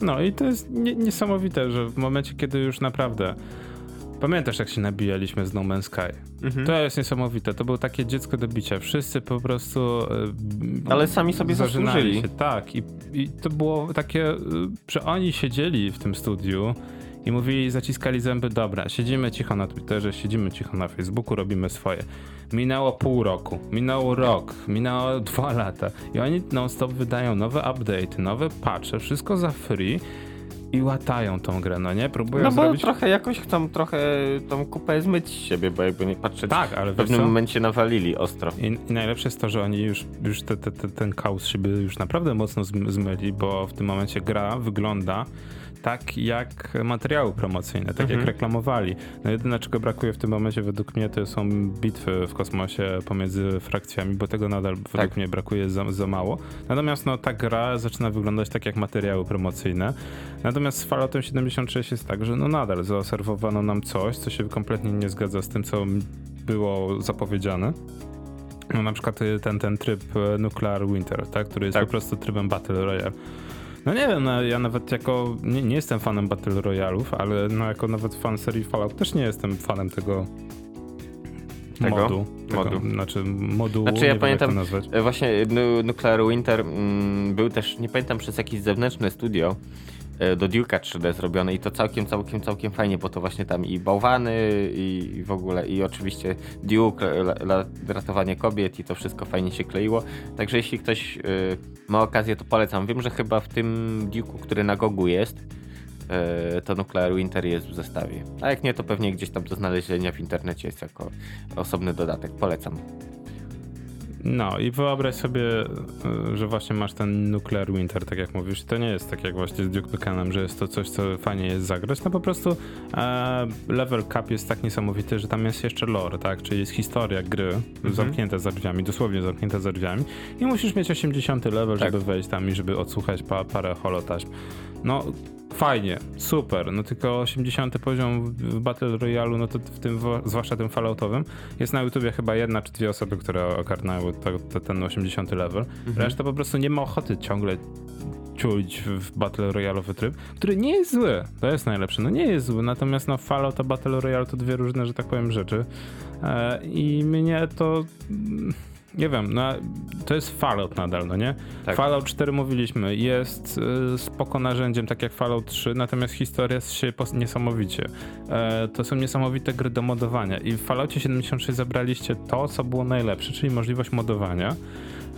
No i to jest nie, niesamowite, że w momencie, kiedy już naprawdę Pamiętasz, jak się nabijaliśmy z No Man's Sky? Mhm. To jest niesamowite. To było takie dziecko do bicia. Wszyscy po prostu. e, Ale sami sobie zasłużyli. się. Tak. I, I to było takie, e, że oni siedzieli w tym studiu i mówili, zaciskali zęby, dobra, siedzimy cicho na Twitterze, siedzimy cicho na Facebooku, robimy swoje. Minęło pół roku, minął rok, minęło dwa lata i oni non-stop wydają nowe update, nowe patche, wszystko za free i łatają tą grę, no nie? Próbują No bo zrobić... trochę jakoś chcą trochę tą kupę zmyć z siebie, bo jakby nie patrzeć, Tak, ale w pewnym momencie nawalili ostro. I, I najlepsze jest to, że oni już, już te, te, te, ten kaus siebie już naprawdę mocno zm- zmyli, bo w tym momencie gra wygląda tak jak materiały promocyjne, tak Mhm. jak reklamowali. No jedyne czego brakuje w tym momencie według mnie to są bitwy w kosmosie pomiędzy frakcjami, bo tego nadal według Tak. mnie brakuje za, za mało. Natomiast no ta gra zaczyna wyglądać tak jak materiały promocyjne. Natomiast z Falloutem 76 jest tak, że no nadal zaserwowano nam coś, co się kompletnie nie zgadza z tym, co było zapowiedziane. No na przykład y, ten, ten tryb e, Nuclear Winter, tak, który jest Tak. po prostu trybem Battle Royale. No nie wiem, no, ja nawet jako, nie, nie jestem fanem Battle Royalów, ale no jako nawet fan serii Fallout też nie jestem fanem tego, Tego? modu. Tego, Modu. Znaczy modułu, Znaczy, ja pamiętam-. E, Właśnie Nu- Nuclear Winter mm, był też, nie pamiętam, przez jakieś zewnętrzne studio do Duke'a 3D zrobione i to całkiem, całkiem, całkiem fajnie, bo to właśnie tam i bałwany i, i w ogóle i oczywiście Duke, la, ratowanie kobiet i to wszystko fajnie się kleiło. Także jeśli ktoś e, ma okazję, to polecam. Wiem, że chyba w tym Duke'u, który na Gogu jest, e, to Nuclear Winter jest w zestawie. A jak nie, to pewnie gdzieś tam do znalezienia w internecie jest jako osobny dodatek. Polecam. No i wyobraź sobie, y, że właśnie masz ten Nuclear Winter, tak jak mówisz. To nie jest tak jak właśnie z Duke Nukenem, że jest to coś, co fajnie jest zagrać. No po prostu e, level cap jest tak niesamowity, że tam jest jeszcze lore, tak? Czyli jest historia gry zamknięta za drzwiami, dosłownie zamknięta za drzwiami. I musisz mieć 80 level, Tak. żeby wejść tam i żeby odsłuchać pa, parę holotaśm. No fajnie, super, no tylko 80 poziom w- Battle Royale, no to w tym, zwłaszcza tym Falloutowym, jest na YouTubie chyba jedna czy dwie osoby, które ogarnęły ten 80 level. Reszta po prostu nie ma ochoty ciągle czuć w Battle Royale'owy tryb, który nie jest zły. To jest najlepsze. No nie jest zły, natomiast no Fallout a Battle Royale to dwie różne, że tak powiem, rzeczy. E, I mnie to... Nie wiem, no to jest Fallout nadal, no nie? Tak. Fallout 4 mówiliśmy, jest y, spoko narzędziem, tak jak Fallout 3, natomiast historia się niesamowicie. E, to są niesamowite gry do modowania i w Falloutie 76 zabraliście to, co było najlepsze, czyli możliwość modowania,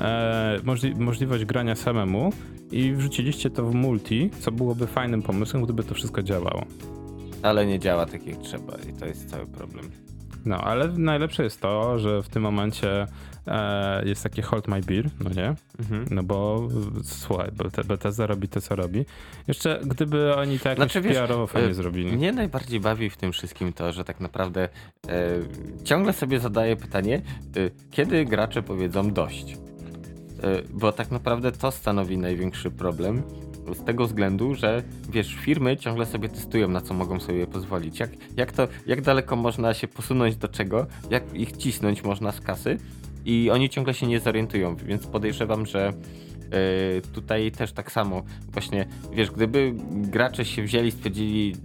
e, możli- możliwość grania samemu i wrzuciliście to w multi, co byłoby fajnym pomysłem, gdyby to wszystko działało. Ale nie działa tak jak trzeba i to jest cały problem. No, ale najlepsze jest to, że w tym momencie jest takie hold my beer, no nie? Mhm. No bo słuchaj, Beth- Bethesda robi to, co robi. Jeszcze gdyby oni jakoś Znaczy, PR-owo fajnie e, zrobili. Mnie najbardziej bawi w tym wszystkim to, że tak naprawdę e, ciągle sobie zadaję pytanie, e, kiedy gracze powiedzą dość. E, bo tak naprawdę to stanowi największy problem. Z tego względu, że wiesz, firmy ciągle sobie testują, na co mogą sobie pozwolić. Jak, jak, to, jak daleko można się posunąć do czego, jak ich cisnąć można z kasy i oni ciągle się nie zorientują, więc podejrzewam, że e, tutaj też tak samo. Właśnie, wiesz, gdyby gracze się wzięli, stwierdzili,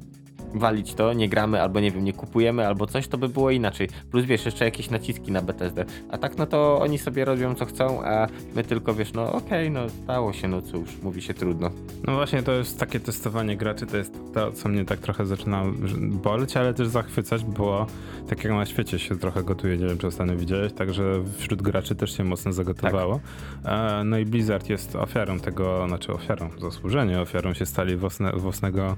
walić to, nie gramy, albo nie wiem, nie kupujemy, albo coś, to by było inaczej. Plus wiesz, jeszcze jakieś naciski na BTSD. A tak no to oni sobie robią co chcą, a my tylko wiesz, no okej, no stało się, no cóż, mówi się trudno. No właśnie, to jest takie testowanie graczy, to jest to, co mnie tak trochę zaczyna boleć, ale też zachwycać, bo tak jak na świecie się trochę gotuje, nie wiem czy ostatnio widziałeś, także wśród graczy też się mocno zagotowało. E, No i Blizzard jest ofiarą tego, znaczy ofiarą, zasłużenie ofiarą się stali własne, własnego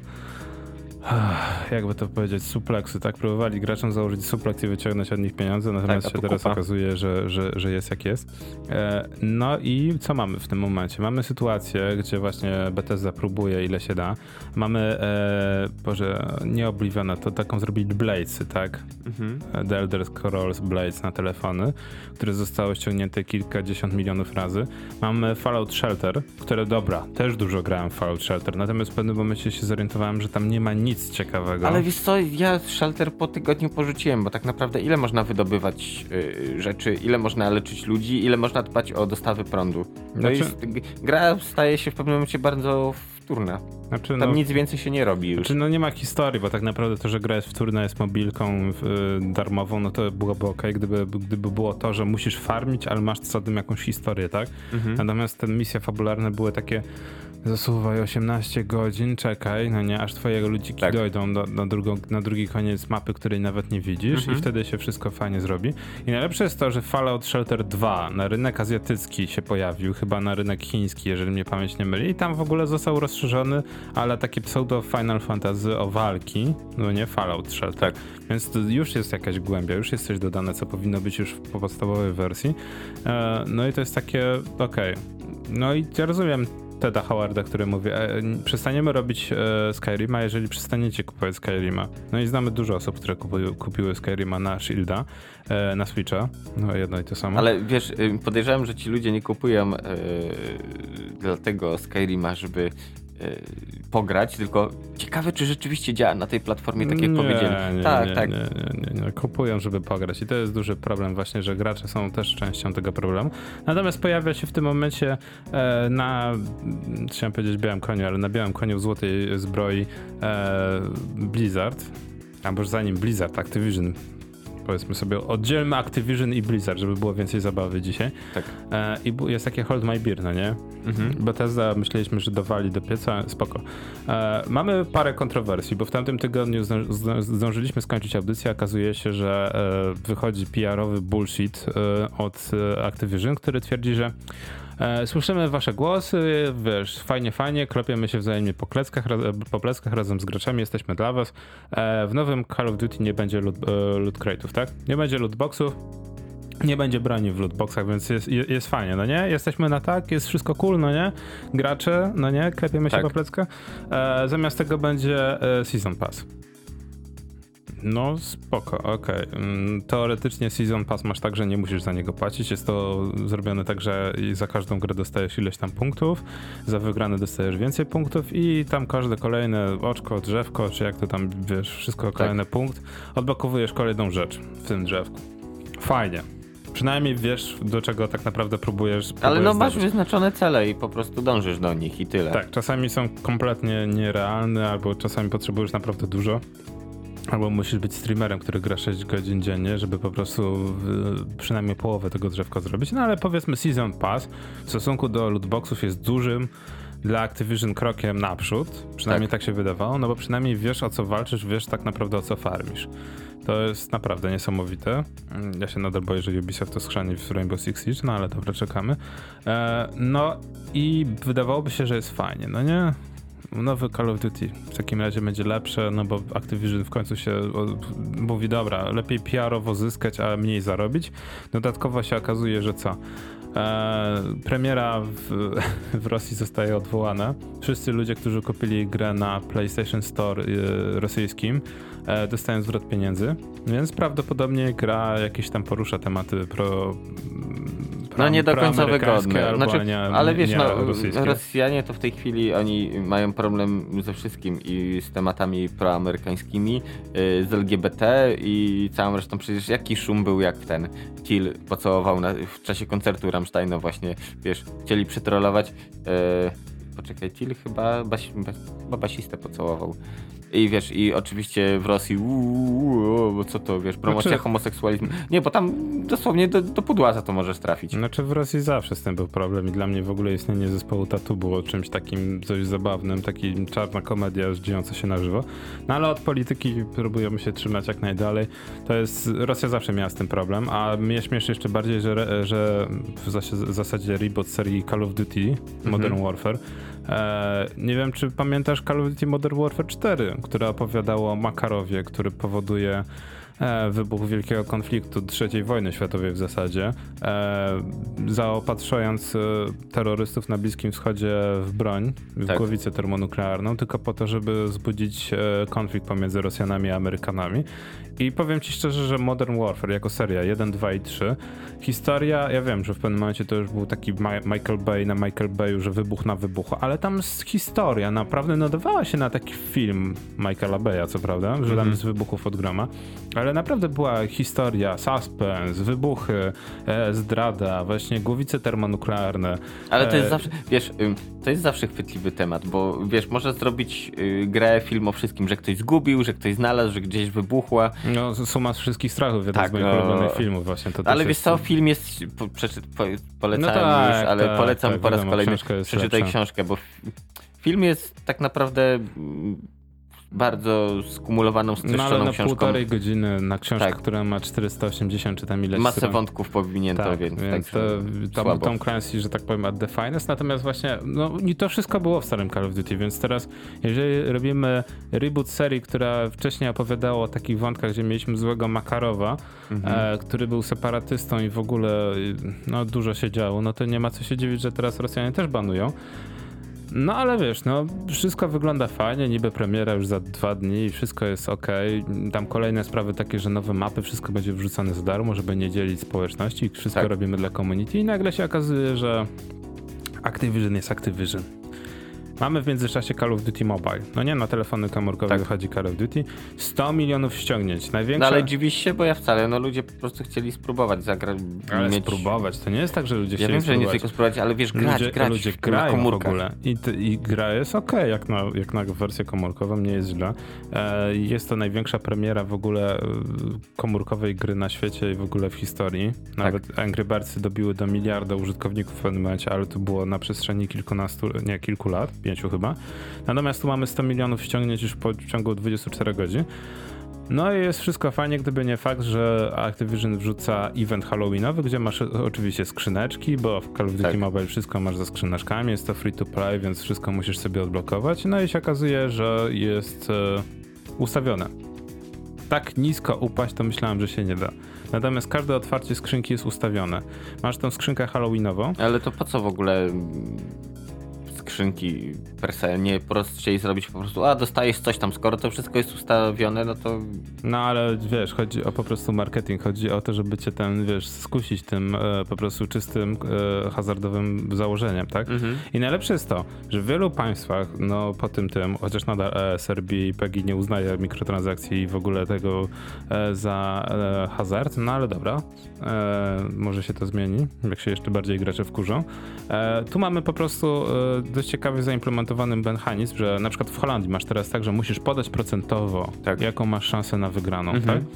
jakby to powiedzieć, supleksu, tak? Próbowali graczom założyć supleks i wyciągnąć od nich pieniądze, natomiast Tak, się teraz okazuje, że, że, że jest jak jest. E, no i co mamy w tym momencie? Mamy sytuację, gdzie właśnie Bethesda próbuje ile się da. Mamy, e, Boże, nie Obliviona, to taką zrobili Bladesy, tak? The Elder Scrolls Blades na telefony, które zostały ściągnięte kilkadziesiąt milionów razy. Mamy Fallout Shelter, które dobra, też dużo grałem w Fallout Shelter, natomiast w pewnym momencie się zorientowałem, że tam nie ma nic ciekawego. Ale wiesz co, ja Shelter po tygodniu porzuciłem, bo tak naprawdę ile można wydobywać y, rzeczy, ile można leczyć ludzi, ile można dbać o dostawy prądu. No Znaczy- jest, gra staje się w pewnym momencie bardzo wtórna. znaczy, Tam no, nic więcej się nie robi już. znaczy, no nie ma historii, bo tak naprawdę to, że gra jest wtórna, jest mobilką y, darmową, no to byłoby ok, gdyby, gdyby było to, że musisz farmić, ale masz co tym jakąś historię, tak? Mhm. Natomiast te misje fabularne były takie zasuwaj 18 godzin, czekaj, no nie, aż twoje ludziki Tak. dojdą do, na, drugą, na drugi koniec mapy, której nawet nie widzisz Mhm. i wtedy się wszystko fajnie zrobi. I najlepsze jest to, że Fallout Shelter 2 na rynek azjatycki się pojawił, chyba na rynek chiński, jeżeli mnie pamięć nie myli i tam w ogóle został rozszerzony, ale taki pseudo Final Fantasy o walki, no nie, Fallout Shelter. Tak. Więc to już jest jakaś głębia, już jest coś dodane, co powinno być już w podstawowej wersji. E, no i to jest takie, okej. No i ja rozumiem Teda Howarda, który mówi, e, przestaniemy robić e, Skyrima, jeżeli przestaniecie kupować Skyrima. No i znamy dużo osób, które kupiły Skyrima na Shielda, e, na Switcha, no jedno i to samo. Ale wiesz, podejrzewam, że ci ludzie nie kupują y, dlatego Skyrima, żeby pograć, tylko ciekawe, czy rzeczywiście działa na tej platformie, tak jak nie, powiedziałem. Nie, tak, nie, tak. Nie, nie, nie, nie, kupują, żeby pograć i to jest duży problem właśnie, że gracze są też częścią tego problemu. Natomiast pojawia się w tym momencie e, na, chciałem powiedzieć białym koniu, ale na białym koniu w złotej zbroi e, Blizzard, albo już zanim Blizzard, Activision, powiedzmy sobie, oddzielmy Activision i Blizzard, żeby było więcej zabawy dzisiaj. tak. E, I jest takie Hold My Beer, no nie? Mhm. Bethesda myśleliśmy, że dowali do pieca, spoko. E, mamy parę kontrowersji, bo w tamtym tygodniu zdąż, zdąż, zdążyliśmy skończyć audycję, okazuje się, że e, wychodzi PR-owy bullshit e, od e, Activision, który twierdzi, że słyszymy wasze głosy, wiesz, fajnie, fajnie, klepiemy się wzajemnie po pleckach, raz, po pleckach razem z graczami, jesteśmy dla was. E, w nowym Call of Duty nie będzie loot, e, loot crate'ów, tak? Nie będzie lootboxów, nie będzie broni w lootboxach, więc jest, je- jest fajnie, no nie? Jesteśmy na tak, jest wszystko cool, no nie? Gracze, no nie? Klepiemy się Tak. po pleckach. E, zamiast tego będzie e, Season Pass. No spoko, okej. Mm, Teoretycznie Season Pass masz tak, że nie musisz za niego płacić. Jest to zrobione tak, że za każdą grę dostajesz ileś tam punktów, za wygrane dostajesz więcej punktów i tam każde kolejne oczko, drzewko, czy jak to tam, wiesz, wszystko kolejny punkt, odblokowujesz kolejną rzecz w tym drzewku. Fajnie. Przynajmniej wiesz, do czego tak naprawdę próbujesz. Ale próbujesz no masz wyznaczone cele i po prostu dążysz do nich i tyle. Tak, czasami są kompletnie nierealne, albo czasami potrzebujesz naprawdę dużo. Albo musisz być streamerem, który gra 6 godzin dziennie, żeby po prostu y, przynajmniej połowę tego drzewka zrobić. No ale powiedzmy Season Pass w stosunku do lootboxów jest dużym dla Activision krokiem naprzód. Przynajmniej tak. się wydawało, no bo przynajmniej wiesz o co walczysz, wiesz tak naprawdę o co farmisz. To jest naprawdę niesamowite. Mm, Ja się nadal boję, że Ubisoft to schrzani w Rainbow Six Siege, no ale dobra, czekamy. E, no i wydawałoby się, że jest fajnie, no nie? Nowy Call of Duty w takim razie będzie lepsze, no bo Activision w końcu się mówi, dobra, lepiej PR-owo zyskać, a mniej zarobić. Dodatkowo się okazuje, że co? E, premiera w, (laughs) w Rosji zostaje odwołana. Wszyscy ludzie, którzy kupili grę na PlayStation Store e, rosyjskim, e, dostają zwrot pieniędzy, więc prawdopodobnie gra jakieś tam porusza tematy pro. No nie do końca wygodne. Znaczy, nie, ale wiesz, nie no, rosyjskie. Rosjanie to w tej chwili oni mają problem ze wszystkim i z tematami proamerykańskimi, y, z LGBT i całą resztą. Przecież jaki szum był jak ten Till pocałował na, w czasie koncertu Rammsteina właśnie, wiesz, chcieli przetrolować. y, poczekaj, Till chyba, bas, bas, chyba basistę pocałował. I wiesz, i oczywiście w Rosji, uuu, bo co to, wiesz, promocja Znaczy- homoseksualizmu. Nie, bo tam dosłownie do, do pudła za to możesz trafić. Znaczy w Rosji zawsze z tym był problem i dla mnie w ogóle istnienie zespołu Tatu było czymś takim dość zabawnym, taki czarna komedia dziejąca się na żywo. No ale od polityki próbujemy się trzymać jak najdalej. To jest, Rosja zawsze miała z tym problem, a mnie śmieszy jeszcze bardziej, że, że w zasadzie, reboot serii Call of Duty Modern Warfare E, nie wiem, czy pamiętasz Call of Duty Modern Warfare 4, które opowiadało o Makarowie, który powoduje wybuch wielkiego konfliktu III wojny światowej w zasadzie, e, zaopatrzając e, terrorystów na Bliskim Wschodzie w broń, w Tak. głowicę termonuklearną, tylko po to, żeby wzbudzić e, konflikt pomiędzy Rosjanami a Amerykanami. I powiem ci szczerze, że Modern Warfare jako seria 1, 2 i 3, historia, ja wiem, że w pewnym momencie to już był taki Michael Bay na Michael Bayu, że wybuch na wybuchu, ale tam historia naprawdę nadawała się na taki film Michaela Baya, co prawda, że tam z wybuchów od groma, ale naprawdę była historia, suspense, wybuchy, e, zdrada, właśnie głowice termonuklearne. Ale to jest E, zawsze, wiesz, to jest zawsze chwytliwy temat, bo wiesz, można zrobić y, grę, film o wszystkim, że ktoś zgubił, że ktoś znalazł, że gdzieś wybuchła, No, suma z wszystkich strachów, jeden Tak, z moich no. ulubionych filmów właśnie. To ale wiesz co, film jest, po, przeczy, po, polecałem No tak, już, ale tak, polecam tak, po raz wiadomo, kolejny, przeczytaj lepsza. książkę, bo film jest tak naprawdę mm, bardzo skumulowaną, No ale streszczoną na książką. półtorej godziny na książkę, Tak. która ma 480 czy tam ileś Masę stron. wątków powinięto, Tak, więc, więc tak, to, tam. Tom Clancy, że tak powiem, at the finest, natomiast właśnie, no to wszystko było w starym Call of Duty, więc teraz, jeżeli robimy reboot serii, która wcześniej opowiadała o takich wątkach, gdzie mieliśmy złego Makarowa, Mhm. e, który był separatystą i w ogóle no, dużo się działo, no to nie ma co się dziwić, że teraz Rosjanie też banują. No ale wiesz, no wszystko wygląda fajnie, niby premiera już za dwa dni i wszystko jest ok. Tam kolejne sprawy takie, że nowe mapy, wszystko będzie wrzucane za darmo, żeby nie dzielić społeczności wszystko Tak. robimy dla community i nagle się okazuje, że Activision jest Activision. Mamy w międzyczasie Call of Duty Mobile. No nie, na telefony komórkowe Tak. wychodzi Call of Duty. 100 milionów ściągnięć. No Największa... ale dziwisz się, bo ja wcale, no ludzie po prostu chcieli spróbować zagrać, ale mieć... spróbować. To nie jest tak, że ludzie Ja chcieli wiem, że nie tylko spróbować, ale wiesz, grać, ludzie, grać ludzie w, grają na w ogóle I, i gra jest ok, jak na, jak na wersję komórkową, nie jest źle. E, jest to największa premiera w ogóle e, komórkowej gry na świecie i w ogóle w historii. Nawet Angry Birdsy dobiły do miliarda użytkowników w pewnym momencie, ale to było na przestrzeni kilkunastu, nie kilku lat, pięciu chyba. Natomiast tu mamy 100 milionów ściągnięć już po w ciągu 24 godzin. No i jest wszystko fajnie, gdyby nie fakt, że Activision wrzuca event halloweenowy, gdzie masz oczywiście skrzyneczki, bo w Call of Duty Tak. Mobile wszystko masz ze skrzyneczkami, jest to free to play, więc wszystko musisz sobie odblokować. No i się okazuje, że jest e, ustawione. Tak nisko upaść, to myślałem, że się nie da. Natomiast każde otwarcie skrzynki jest ustawione. Masz tą skrzynkę halloweenową, Ale to po co w ogóle skrzynki per se? Nie prościej zrobić po prostu, a dostajesz coś tam, skoro to wszystko jest ustawione, no to No ale wiesz, chodzi o po prostu marketing, chodzi o to, żeby cię ten, wiesz, skusić tym e, po prostu czystym, e, hazardowym założeniem, tak? I najlepsze jest to, że w wielu państwach, no po tym tym, chociaż nadal ESRB i PEGI nie uznaje mikrotransakcji i w ogóle tego e, za e, hazard, no ale dobra, e, może się to zmieni, jak się jeszcze bardziej gracze wkurzą. E, tu mamy po prostu dość ciekawie zaimplementowany mechanizm, że na przykład w Holandii masz teraz tak, że musisz podać procentowo, Tak. jaką masz szansę na wygraną, Mhm. tak?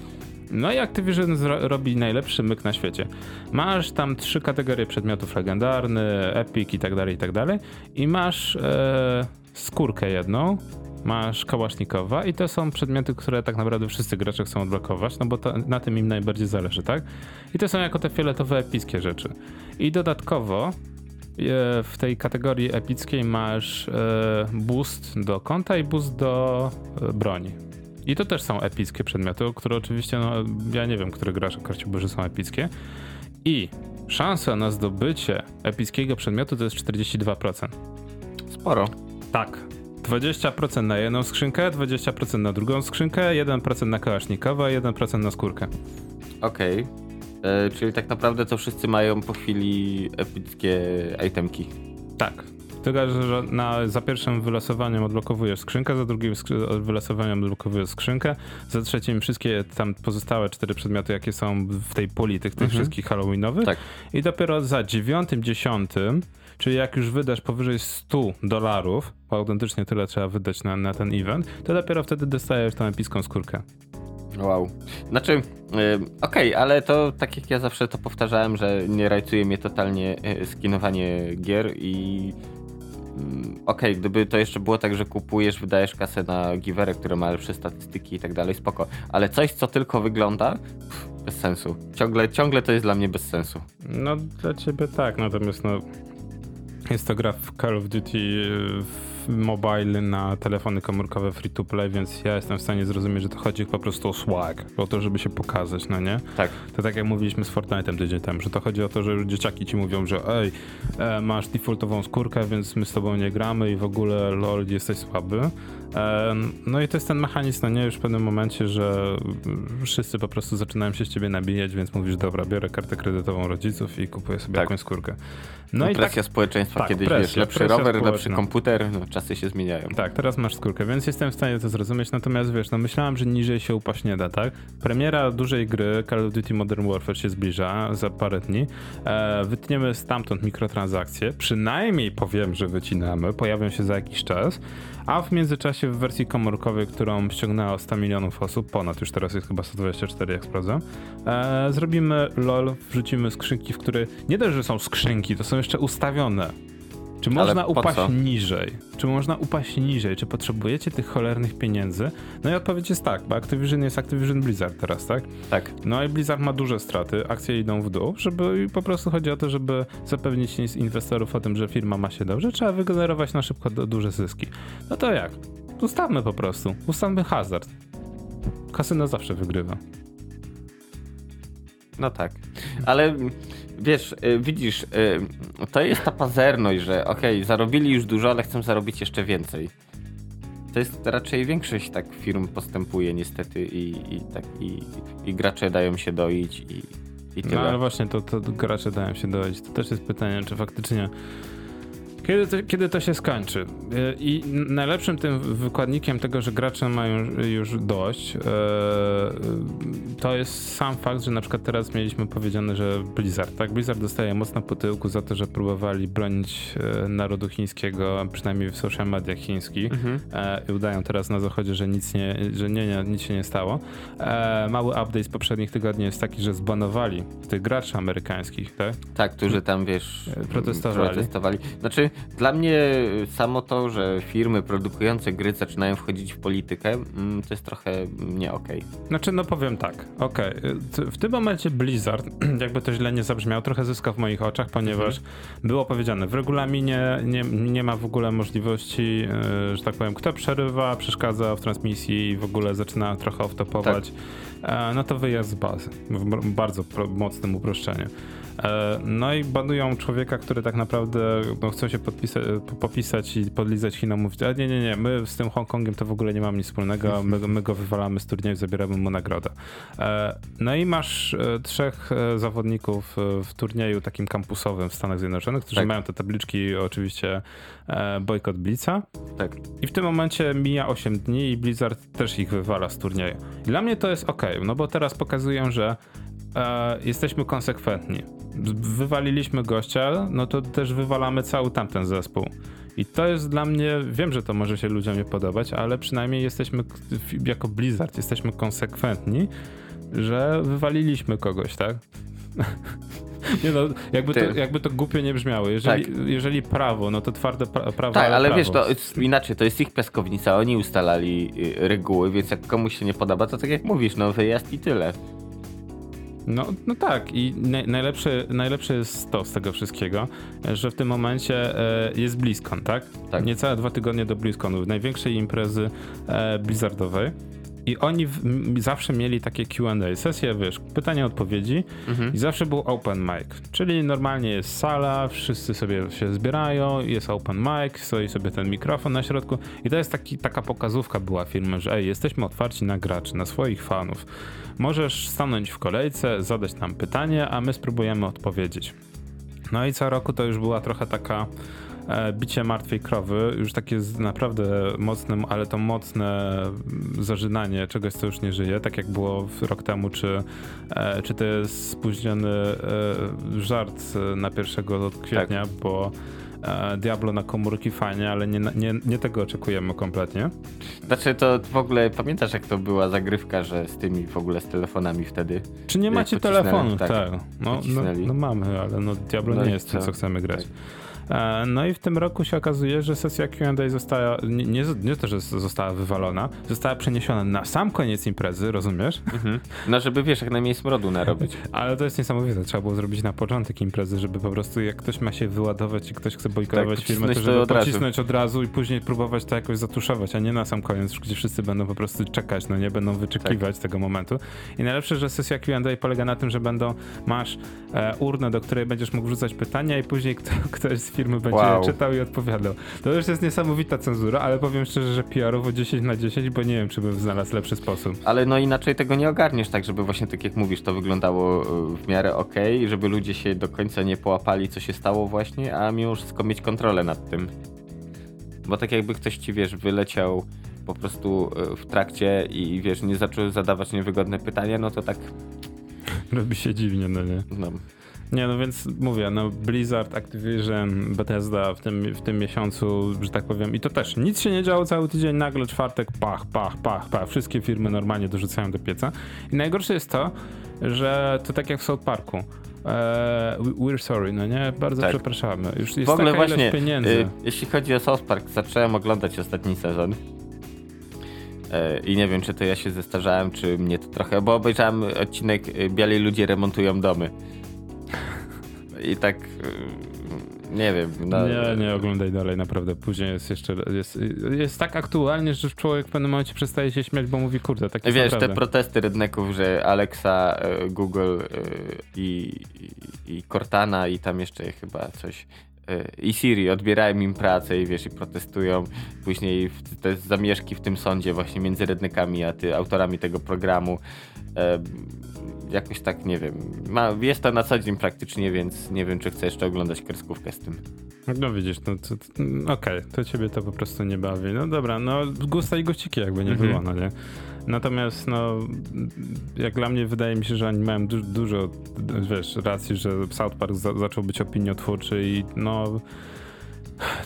No i Activision robi najlepszy myk na świecie. Masz tam trzy kategorie przedmiotów legendarny, epic i tak dalej, i tak dalej. I masz e, skórkę jedną, masz kałasznikowa i to są przedmioty, które tak naprawdę wszyscy gracze chcą odblokować, no bo to, na tym im najbardziej zależy, tak? I to są jako te fioletowe epickie rzeczy. I dodatkowo w tej kategorii epickiej masz e, boost do konta i boost do e, broni. I to też są epickie przedmioty, które oczywiście, no, ja nie wiem, które gracz określiłby, że są epickie. I szansa na zdobycie epickiego przedmiotu to jest 42%. sporo. Tak. 20% na jedną skrzynkę, 20% na drugą skrzynkę, 1% na kałasznikowa, 1% na skórkę. Okej. E, Czyli tak naprawdę to wszyscy mają po chwili epickie itemki. Tak. Tylko, że na, za pierwszym wylosowaniem odblokowujesz skrzynkę, za drugim skrzy- wylosowaniem odblokowujesz skrzynkę, za trzecim wszystkie tam pozostałe cztery przedmioty, jakie są w tej puli tych, tych Mhm. wszystkich halloweenowych. Tak. I dopiero za dziewiątym, dziesiątym Czyli jak już wydasz powyżej 100 dolarów, bo autentycznie tyle trzeba wydać na, na ten event, to dopiero wtedy dostajesz tą epicką skórkę. Wow. Znaczy, okej, ale to tak jak ja zawsze to powtarzałem, że nie rajcuje mnie totalnie y, skinowanie gier i mm, okej, gdyby to jeszcze było tak, że kupujesz, wydajesz kasę na giwerę, które ma lepsze statystyki i tak dalej, spoko. Ale coś, co tylko wygląda, pff, bez sensu. Ciągle, ciągle to jest dla mnie bez sensu. No dla ciebie tak, natomiast no jest to gra w Call of Duty y, w mobile na telefony komórkowe free to play, więc ja jestem w stanie zrozumieć, że to chodzi po prostu o swag, o to, żeby się pokazać, no nie? Tak. To tak jak mówiliśmy z Fortnite'em tydzień temu, że to chodzi o to, że dzieciaki ci mówią, że ej, e, masz defaultową skórkę, więc my z tobą nie gramy i w ogóle lol, jesteś słaby. No i to jest ten mechanizm, no nie, już w pewnym momencie, że wszyscy po prostu zaczynają się z ciebie nabijać, więc mówisz, dobra, biorę kartę kredytową rodziców i kupuję sobie Tak. jakąś skórkę. No No i tak, presja społeczeństwa, tak, kiedyś presja, wiesz, lepszy presja rower, lepszy komputer, no, czasy się zmieniają. tak, teraz masz skórkę, więc jestem w stanie to zrozumieć, natomiast wiesz, no myślałem, że niżej się upaść nie da, tak? Premiera dużej gry Call of Duty Modern Warfare się zbliża za parę dni. E, wytniemy stamtąd mikrotransakcje, przynajmniej powiem, że wycinamy, pojawią się za jakiś czas, a w międzyczasie w wersji komórkowej, którą ściągnęło 100 milionów osób, ponad już teraz jest chyba 124 jak sprawdzę, e, zrobimy LOL, wrzucimy skrzynki, w które nie dość, że są skrzynki, to są jeszcze ustawione. Czy można upaść co? niżej? Czy można upaść niżej? Czy potrzebujecie tych cholernych pieniędzy? No i odpowiedź jest tak, bo Activision jest Activision Blizzard teraz, tak? Tak. No i Blizzard ma duże straty, akcje idą w dół, żeby i po prostu chodzi o to, żeby zapewnić inwestorów o tym, że firma ma się dobrze, trzeba wygenerować na szybko du- duże zyski. No to jak? Ustawmy po prostu, ustawmy hazard. Kasyno zawsze wygrywa. No tak. Ale wiesz, y, widzisz, y, to jest ta pazerność, że okej, zarobili już dużo, ale chcą zarobić jeszcze więcej. To jest raczej większość tak firm postępuje niestety i, i tak i, i gracze dają się doić i, i No tyle. ale właśnie to, to gracze dają się dojść. To też jest pytanie, czy faktycznie. Kiedy to, kiedy to się skończy? E, I najlepszym tym wykładnikiem tego, że gracze mają już dość, e, to jest sam fakt, że na przykład teraz mieliśmy powiedziane, że Blizzard, tak? Blizzard dostaje mocno po tyłku za to, że próbowali bronić e, narodu chińskiego, przynajmniej w social mediach chińskich. Mhm. I udają teraz na zachodzie, że nic, nie, że nie, nie, nic się nie stało. Mały update z poprzednich tygodni jest taki, że zbanowali tych graczy amerykańskich, tak? Tak, którzy tam wiesz. Protestowali. protestowali. Znaczy, dla mnie samo to, że firmy produkujące gry zaczynają wchodzić w politykę, mm, to jest trochę nie okej. Znaczy, no powiem tak, okej, t- w tym momencie Blizzard, (clears throat) jakby to źle nie zabrzmiał, trochę zyska w moich oczach, ponieważ było powiedziane, w regulaminie nie, nie ma w ogóle możliwości, e, że tak powiem, kto przerywa, przeszkadza w transmisji i w ogóle zaczyna trochę off-topować, e, no to wyjazd z bazy, w bardzo mocnym uproszczeniu. E, No i banują człowieka, który tak naprawdę no, chcą się popisać i podlizać Chinom, mówić, a nie, nie, nie, my z tym Hongkongiem to w ogóle nie mamy nic wspólnego, my, my go wywalamy z turnieju, zabieramy mu nagrodę. E, No i masz e, trzech e, zawodników e, w turnieju takim kampusowym w Stanach Zjednoczonych, którzy Tak. mają te tabliczki oczywiście e, bojkot Blitza. Tak. I w tym momencie mija 8 dni i Blizzard też ich wywala z turnieju. Dla mnie to jest ok, no bo teraz pokazują, że e, jesteśmy konsekwentni. Wywaliliśmy gościa, no to też wywalamy cały tamten zespół. I to jest dla mnie, wiem, że to może się ludziom nie podobać, ale przynajmniej jesteśmy jako Blizzard, jesteśmy konsekwentni, że wywaliliśmy kogoś, tak? (laughs) Nie no, jakby to, jakby to głupio nie brzmiało. Jeżeli, jeżeli prawo, no to twarde pra prawo. Tak, ale prawo. wiesz, to inaczej, to jest ich piaskownica, oni ustalali y, reguły, więc jak komuś się nie podoba, to tak jak mówisz, no wyjazd i tyle. No, no tak, i naj, najlepsze, najlepsze jest to z tego wszystkiego, że w tym momencie e, jest BlizzCon, tak? Tak. Niecałe dwa tygodnie do BlizzConu, największej imprezy e, Blizzardowej. I oni w, m, zawsze mieli takie QA, sesje, wiesz, pytania, odpowiedzi Mhm. i zawsze był open mic, czyli normalnie jest sala, wszyscy sobie się zbierają, jest open mic, stoi sobie ten mikrofon na środku i to jest taki, taka pokazówka była firmy, że ej, jesteśmy otwarci na graczy, na swoich fanów. Możesz stanąć w kolejce, zadać nam pytanie, a my spróbujemy odpowiedzieć. No i co roku to już była trochę taka bicie martwej krowy, już takie naprawdę mocne, ale to mocne mm, zażynanie czegoś, co już nie żyje, tak jak było rok temu, czy, e, czy to jest spóźniony e, żart e, na 1 kwietnia, bo e, Diablo na komórki fajnie, ale nie, nie, nie tego oczekujemy kompletnie. Znaczy to w ogóle, pamiętasz jak to była zagrywka, że z tymi w ogóle z telefonami wtedy? Czy nie macie telefonu? tak. Tak. No, no, no mamy, ale no Diablo No nie jest tym, co? co chcemy grać. Tak. E, No i w tym roku się okazuje, że sesja Q&A została, nie, nie, nie to, że została wywalona, została przeniesiona na sam koniec imprezy, rozumiesz? Mhm. No żeby wiesz, jak najmniej smrodu narobić. Ale to jest niesamowite, trzeba było zrobić na początek imprezy, żeby po prostu jak ktoś ma się wyładować i ktoś chce bojkotować Tak, firmę, to pocisnąć to żeby od razu. pocisnąć od razu i później próbować to jakoś zatuszować, a nie na sam koniec, gdzie wszyscy będą po prostu czekać, no nie będą wyczekiwać Tak. tego momentu. I najlepsze, że sesja Q&A polega na tym, że będą, masz e, urnę, do której będziesz mógł wrzucać pytania i później kto, (laughs) ktoś z firmy będzie Wow. czytał i odpowiadał. To już jest niesamowita cenzura, ale powiem szczerze, że PR-owo 10 na 10, bo nie wiem, czy bym znalazł lepszy sposób. Ale no inaczej tego nie ogarniesz tak, żeby właśnie tak jak mówisz, to wyglądało y, w miarę okej, żeby ludzie się do końca nie połapali, co się stało właśnie, a mimo wszystko mieć kontrolę nad tym. Bo tak jakby ktoś ci, wiesz, wyleciał po prostu y, w trakcie i wiesz, nie zaczął zadawać niewygodne pytania, no to tak, Robi się dziwnie, no nie? no, Nie, no więc mówię, no Blizzard, Activision, Bethesda w tym, w tym miesiącu, że tak powiem, i to też nic się nie działo cały tydzień, nagle czwartek, pach, pach, pach, pach, wszystkie firmy normalnie dorzucają do pieca. I najgorsze jest to, że to tak jak w South Parku. E, we're sorry, no nie? Bardzo Tak. przepraszamy. Już jest w ogóle właśnie, pieniędzy. y, jeśli chodzi o South Park, zacząłem oglądać ostatni sezon. E, I nie wiem, czy to ja się zestarzałem, czy mnie to trochę. Bo obejrzałem odcinek y, Biali ludzie remontują domy. I tak. y, Nie wiem. No, Nie, nie oglądaj dalej, naprawdę. Później jest jeszcze. Jest, jest tak aktualnie, że człowiek w pewnym momencie przestaje się śmiać, bo mówi, kurde, tak Wiesz, te protesty redneków, że Alexa, e, Google e, i, i, i Cortana i tam jeszcze chyba coś i Siri odbierają im pracę i wiesz, i protestują. Później te zamieszki w tym sądzie właśnie między rednekami a ty, autorami tego programu. Jakoś tak, nie wiem. Ma, jest to na co dzień praktycznie, więc nie wiem, czy chcę jeszcze oglądać kreskówkę z tym. No widzisz, no to, mm, okej, to ciebie to po prostu nie bawi. No dobra, no gusta i gościki jakby nie Mhm. było, no nie? Natomiast no, jak dla mnie wydaje mi się, że oni mają du dużo, wiesz, racji, że South Park za zaczął być opiniotwórczy i no...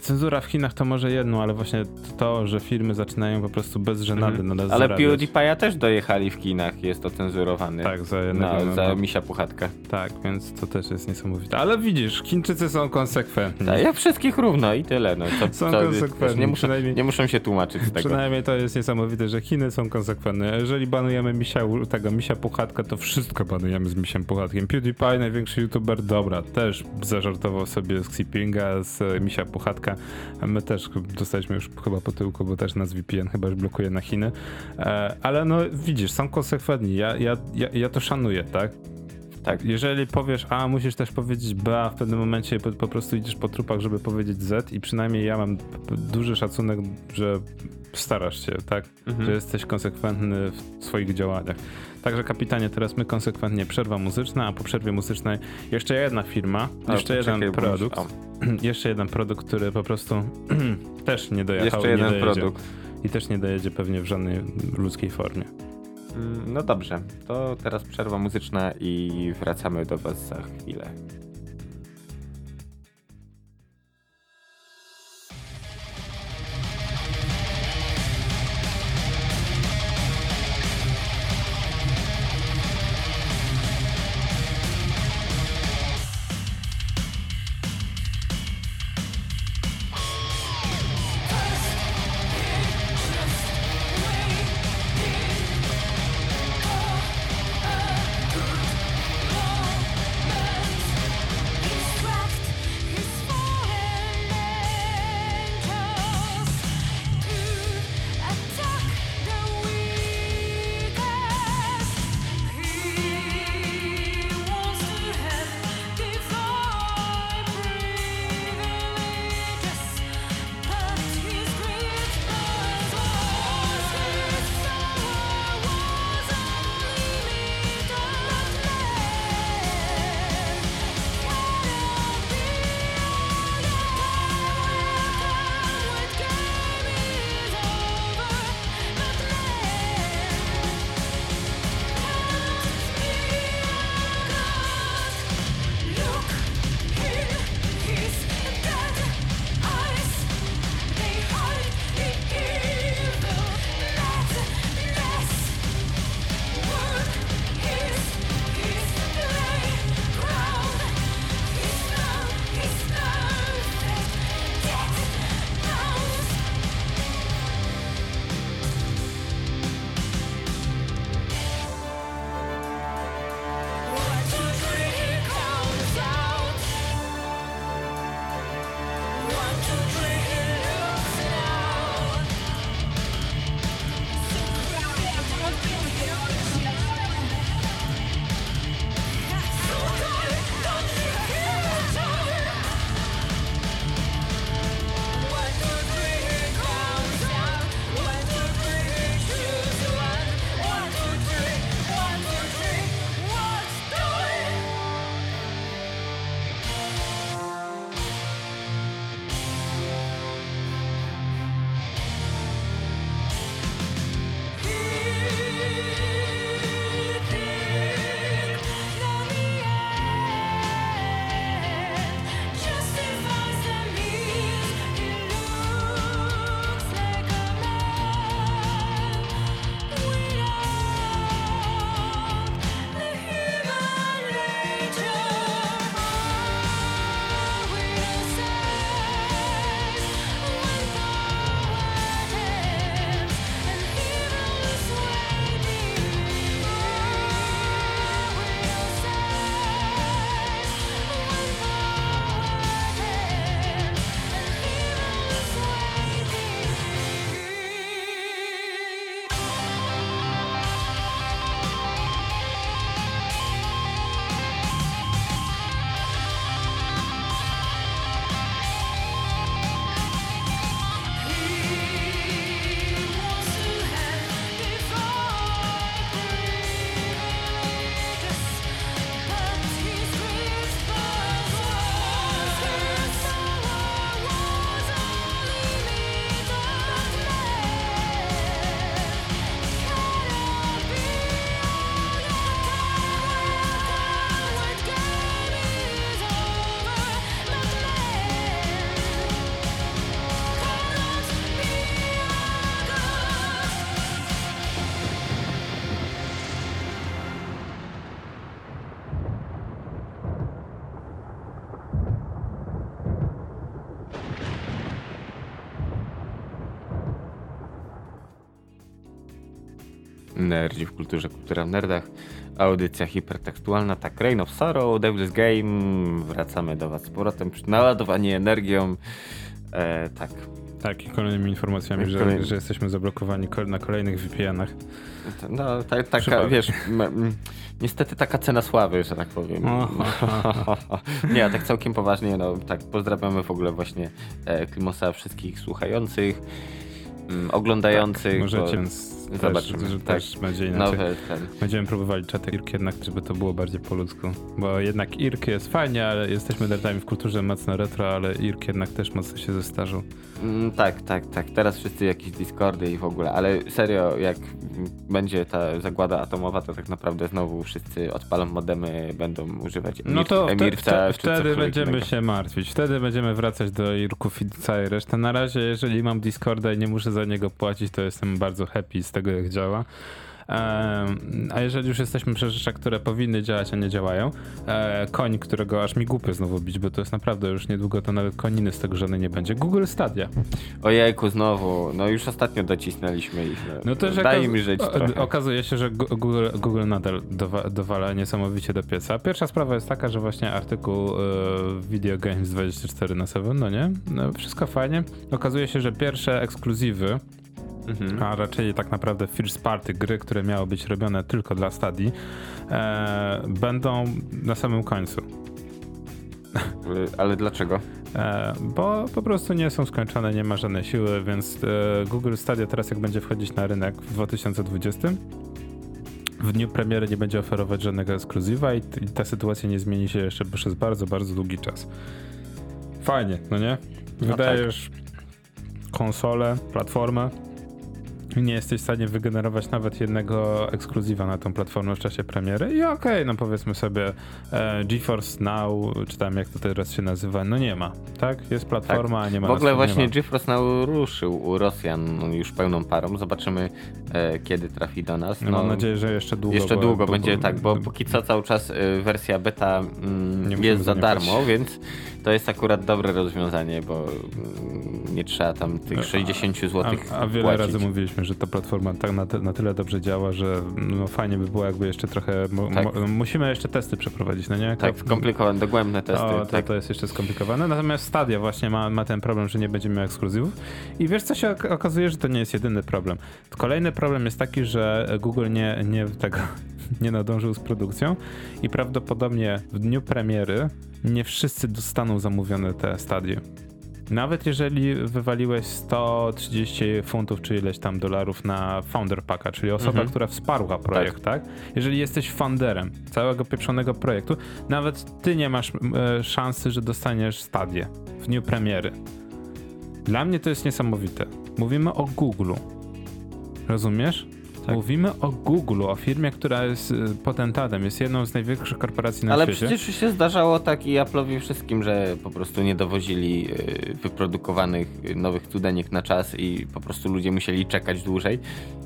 Cenzura w Chinach to może jedno, ale właśnie to, że firmy zaczynają po prostu bez żenady Mhm. Ale zarabiać. PewDiePie'a też dojechali w kinach, jest to cenzurowany. Tak, za jednego za misia puchatka. Tak, więc to też jest niesamowite. Ale widzisz, Chińczycy są konsekwentni. Tak, ja wszystkich równo i tyle. No. Co, Są co, konsekwentni, nie, muszą, nie muszą się tłumaczyć z tego. Przynajmniej to jest niesamowite, że Chiny są konsekwentne. Jeżeli banujemy misia, tego misia puchatka, to wszystko banujemy z misiem puchatkiem. PewDiePie, największy youtuber, dobra, też zażartował sobie z Xipinga, z misia puchatka. My też dostaliśmy już chyba po tyłku, bo też nas VPN chyba już blokuje na Chiny. E, ale no widzisz, są konsekwentni. Ja, ja, ja, ja to szanuję, tak? Tak. Jeżeli powiesz A, musisz też powiedzieć B, a w pewnym momencie po, po prostu idziesz po trupach, żeby powiedzieć Z i przynajmniej ja mam duży szacunek, że starasz się, tak? Mhm. Że jesteś konsekwentny w swoich działaniach. Także kapitanie, teraz my konsekwentnie przerwa muzyczna, a po przerwie muzycznej jeszcze jedna firma, A, jeszcze jeden już- produkt, (clears throat) jeszcze jeden produkt, który po prostu (clears throat) też nie dojechał Jeszcze i nie jeden dojedzie. produkt. I też nie dojedzie pewnie w żadnej ludzkiej formie. Mm, No dobrze, to teraz przerwa muzyczna i wracamy do Was za chwilę. Nerdzi w kulturze, kultura w nerdach. Audycja hipertekstualna, tak, Reign of Sorrow, Devil's Game. Wracamy do was z powrotem. Naładowani energią. E, tak. Tak, i kolejnymi informacjami, że, Kolejny- że jesteśmy zablokowani ko- na kolejnych VPN-ach. No, ta, taka, wiesz, niestety taka cena sławy, że tak powiem. (laughs) Nie, a tak całkiem poważnie, no tak, pozdrawiamy w ogóle właśnie e, Klimosa, wszystkich słuchających, m, oglądających. Tak, Możecie, bo też, zobaczymy, że tak. też będzie inaczej. Nowe ten. Będziemy próbowali czaty IRK jednak, żeby to było bardziej po ludzku. Bo jednak IRK jest fajnie, ale jesteśmy nerdami w kulturze mocno retro, ale IRK jednak też mocno się zestarzył. Mm, tak, tak, tak. Teraz wszyscy jakieś Discordy i w ogóle, ale serio, jak będzie ta zagłada atomowa, to tak naprawdę znowu wszyscy odpalą modemy, będą używać emir, No to emirca, wtedy będziemy innego. się martwić. Wtedy będziemy wracać do IRKów i całej reszty. Na razie, jeżeli mam Discorda i nie muszę za niego płacić, to jestem bardzo happy z tego, jak działa. A jeżeli już jesteśmy przy rzeczach, które powinny działać, a nie działają, e, koń, którego aż mi głupio znowu bić, bo to jest naprawdę już niedługo to nawet koniny z tego żadnej nie będzie. Google Stadia. Ojejku, znowu, no już ostatnio docisnęliśmy ich. No to, że Daj mi żyć trochę. Okazuje się, że Google, Google nadal dowa dowala niesamowicie do pieca. Pierwsza sprawa jest taka, że właśnie artykuł y, Video Games 24 na 7, no nie? No, wszystko fajnie. Okazuje się, że pierwsze ekskluzywy, Mhm. a raczej tak naprawdę first party gry, które miały być robione tylko dla Stadii, e, będą na samym końcu. Ale dlaczego? E, bo po prostu nie są skończone, nie ma żadnej siły, więc e, Google Stadia teraz jak będzie wchodzić na rynek w 2020, w dniu premiery nie będzie oferować żadnego ekskluzywa i, ta sytuacja nie zmieni się jeszcze przez bardzo, bardzo długi czas. Fajnie, no nie? No Wydajesz konsolę, platformę (laughs) nie jesteś w stanie wygenerować nawet jednego ekskluzywa na tą platformę w czasie premiery i okej, no powiedzmy sobie e, GeForce Now, czy tam jak to teraz się nazywa, no nie ma, tak? Jest platforma, a nie ma W ogóle właśnie. GeForce Now ruszył u Rosjan już pełną parą. Zobaczymy, e, kiedy trafi do nas. No, mam nadzieję, że jeszcze długo. Jeszcze bo- długo bo- będzie bo- tak, bo póki co cały czas y, wersja beta mm, jest za darmo, więc to jest akurat dobre rozwiązanie, bo mm, nie trzeba tam tych A- 60 zł A, a wiele płacić. razy mówiliśmy, że ta platforma tak na, na tyle dobrze działa, że no fajnie by było, jakby jeszcze trochę. Tak. musimy jeszcze testy przeprowadzić, no nie? Tak, skomplikowane, dogłębne testy. O, to, tak. to jest jeszcze skomplikowane. Natomiast Stadia właśnie ma, ma ten problem, że nie będzie miał ekskluzywów. I wiesz, co się ok- okazuje, że to nie jest jedyny problem. Kolejny problem jest taki, że Google nie, nie tego (laughs) nie nadążył z produkcją i prawdopodobnie w dniu premiery nie wszyscy dostaną zamówione te Stadie. Nawet jeżeli wywaliłeś 130 funtów czy ileś tam dolarów na founder packa, czyli osoba, Mhm. która wsparła projekt, tak. Jeżeli jesteś founderem całego pieprzonego projektu, nawet ty nie masz e, szansy, że dostaniesz stadię w dniu premiery. Dla mnie to jest niesamowite. Mówimy o Google. Rozumiesz? Tak. Mówimy o Google, o firmie, która jest e, potentatem, jest jedną z największych korporacji na Ale świecie. przecież już się zdarzało tak i Apple'owi wszystkim, że po prostu nie dowozili y, wyprodukowanych y, nowych cudeniek na czas i po prostu ludzie musieli czekać dłużej.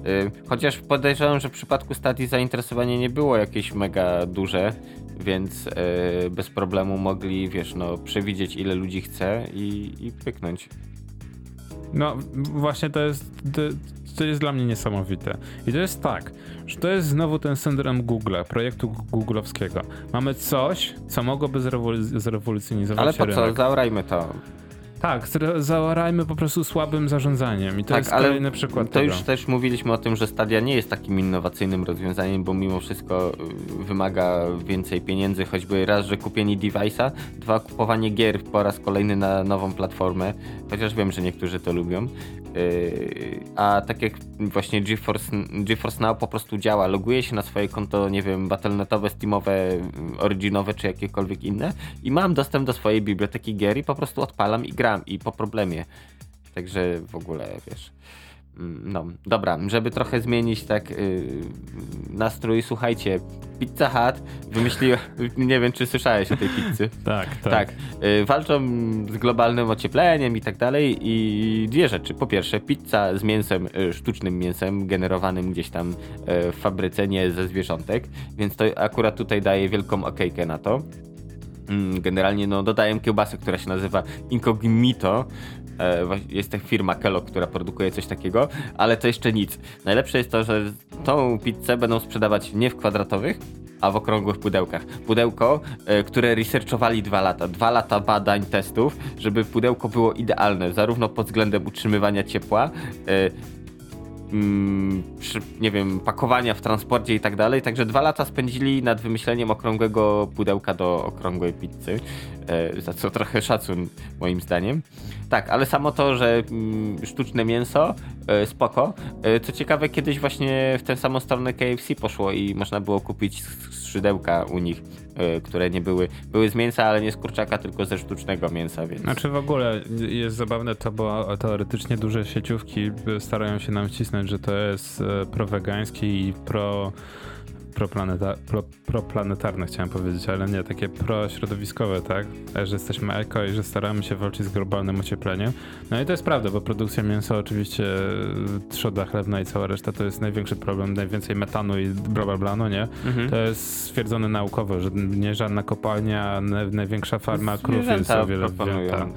Y, Chociaż podejrzewam, że w przypadku Statii zainteresowanie nie było jakieś mega duże, więc y, bez problemu mogli, wiesz, no, przewidzieć ile ludzi chce i, i pyknąć. No właśnie to jest, to, jest dla mnie niesamowite. I to jest tak, że to jest znowu ten syndrom Google, projektu googlowskiego. Mamy coś, co mogłoby zrewolu- zrewolucjonizować Ale po co? rynek. Zaorajmy to. Tak, zre- zaorajmy po prostu słabym zarządzaniem i to tak, jest kolejny przykład to tego. już też mówiliśmy o tym, że Stadia nie jest takim innowacyjnym rozwiązaniem, bo mimo wszystko y, wymaga więcej pieniędzy, choćby raz, że kupienie device'a, dwa, kupowanie gier po raz kolejny na nową platformę, chociaż wiem, że niektórzy to lubią. Yy, a tak jak właśnie GeForce, GeForce Now po prostu działa, loguje się na swoje konto, nie wiem, battle.netowe, steamowe, y, originowe czy jakiekolwiek inne i mam dostęp do swojej biblioteki gier i po prostu odpalam i gram i po problemie. Także w ogóle, wiesz. Mm, No, dobra, żeby trochę zmienić tak yy, nastrój, słuchajcie, Pizza Hut wymyśliła, (laughs) nie wiem czy słyszałeś o tej pizzy. (laughs) Tak, tak. Tak, y, walczą z globalnym ociepleniem i tak dalej i dwie rzeczy. Po pierwsze, pizza z mięsem, y, sztucznym mięsem, generowanym gdzieś tam y, w fabryce, nie ze zwierzątek, więc to akurat tutaj daje wielką okejkę na to. Mm, Generalnie no, dodaję kiełbasę, która się nazywa Incognito jest ta firma Kellogg, która produkuje coś takiego, ale to jeszcze nic. Najlepsze jest to, że tą pizzę będą sprzedawać nie w kwadratowych, a w okrągłych pudełkach. Pudełko, e, które researchowali dwa lata. Dwa lata badań, testów, żeby pudełko było idealne, zarówno pod względem utrzymywania ciepła, e, mm, przy, nie wiem, pakowania w transporcie i tak dalej. Także dwa lata spędzili nad wymyśleniem okrągłego pudełka do okrągłej pizzy, e, za co trochę szacun moim zdaniem. Tak, ale samo to, że mm, sztuczne mięso, e, spoko. E, co ciekawe, kiedyś właśnie w tę samą stronę KFC poszło i można było kupić skrzydełka u nich, e, które nie były, były z mięsa, ale nie z kurczaka, tylko ze sztucznego mięsa, więc... Znaczy w ogóle jest zabawne to, bo teoretycznie duże sieciówki starają się nam wcisnąć, że to jest prowegańskie i pro, proplaneta, pro, proplanetarne chciałem powiedzieć, ale nie, takie prośrodowiskowe, tak? E, Że jesteśmy eko i że staramy się walczyć z globalnym ociepleniem. No i to jest prawda, bo produkcja mięsa oczywiście, e, trzoda chlebna i cała reszta to jest największy problem, najwięcej metanu i bla bla bla, no nie? Mhm. To jest stwierdzone naukowo, że nie żadna kopalnia, na- największa farma krów jest o wiele proponują. większa.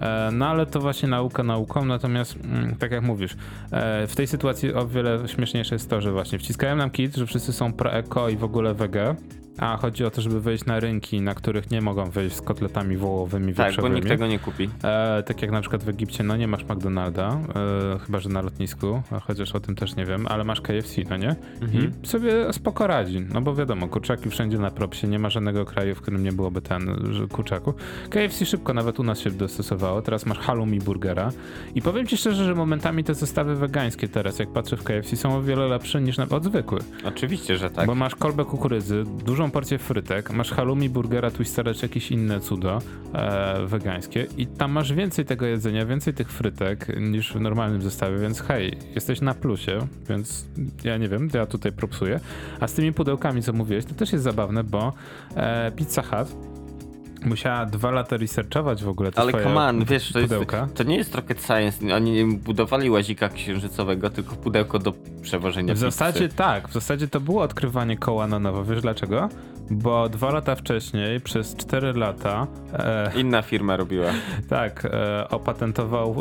E, No ale to właśnie nauka nauką, natomiast mm, tak jak mówisz, e, w tej sytuacji o wiele śmieszniejsze jest to, że właśnie wciskają nam kit, że wszyscy są pro-eko i w ogóle wege, a chodzi o to, żeby wejść na rynki, na których nie mogą wejść z kotletami wołowymi, Tak, bo nikt tego nie kupi. E, tak jak na przykład w Egipcie, no nie masz McDonalda, e, chyba że na lotnisku, a chociaż o tym też nie wiem, ale masz KFC, no nie? Mhm. I sobie spoko radzi, no bo wiadomo, kurczaki wszędzie na propsie, nie ma żadnego kraju, w którym nie byłoby ten kurczaku. KFC szybko nawet u nas się dostosowało, teraz masz halloumi burgera i powiem ci szczerze, że momentami te zestawy wegańskie teraz, jak patrzę w KFC, są o wiele lepsze niż na od zwykłych. Oczywiście, że tak. Bo masz kolbę kukurydzy, dużą porcję frytek, masz halloumi, burgera, twistera czy jakieś inne cudo e, wegańskie i tam masz więcej tego jedzenia, więcej tych frytek niż w normalnym zestawie, więc hej, jesteś na plusie, więc ja nie wiem, ja tutaj propsuję. A z tymi pudełkami, co mówiłeś, to też jest zabawne, bo e, Pizza Hut musiała dwa lata researchować w ogóle te Ale swoje come on, wiesz, to, jest, pudełka. to nie jest rocket science. Oni nie budowali łazika księżycowego, tylko pudełko do przewożenia W pizzy. zasadzie tak, w zasadzie to było odkrywanie koła na nowo. Wiesz dlaczego? Bo dwa lata wcześniej, przez cztery lata, e, Inna firma robiła. (laughs) tak, e, opatentował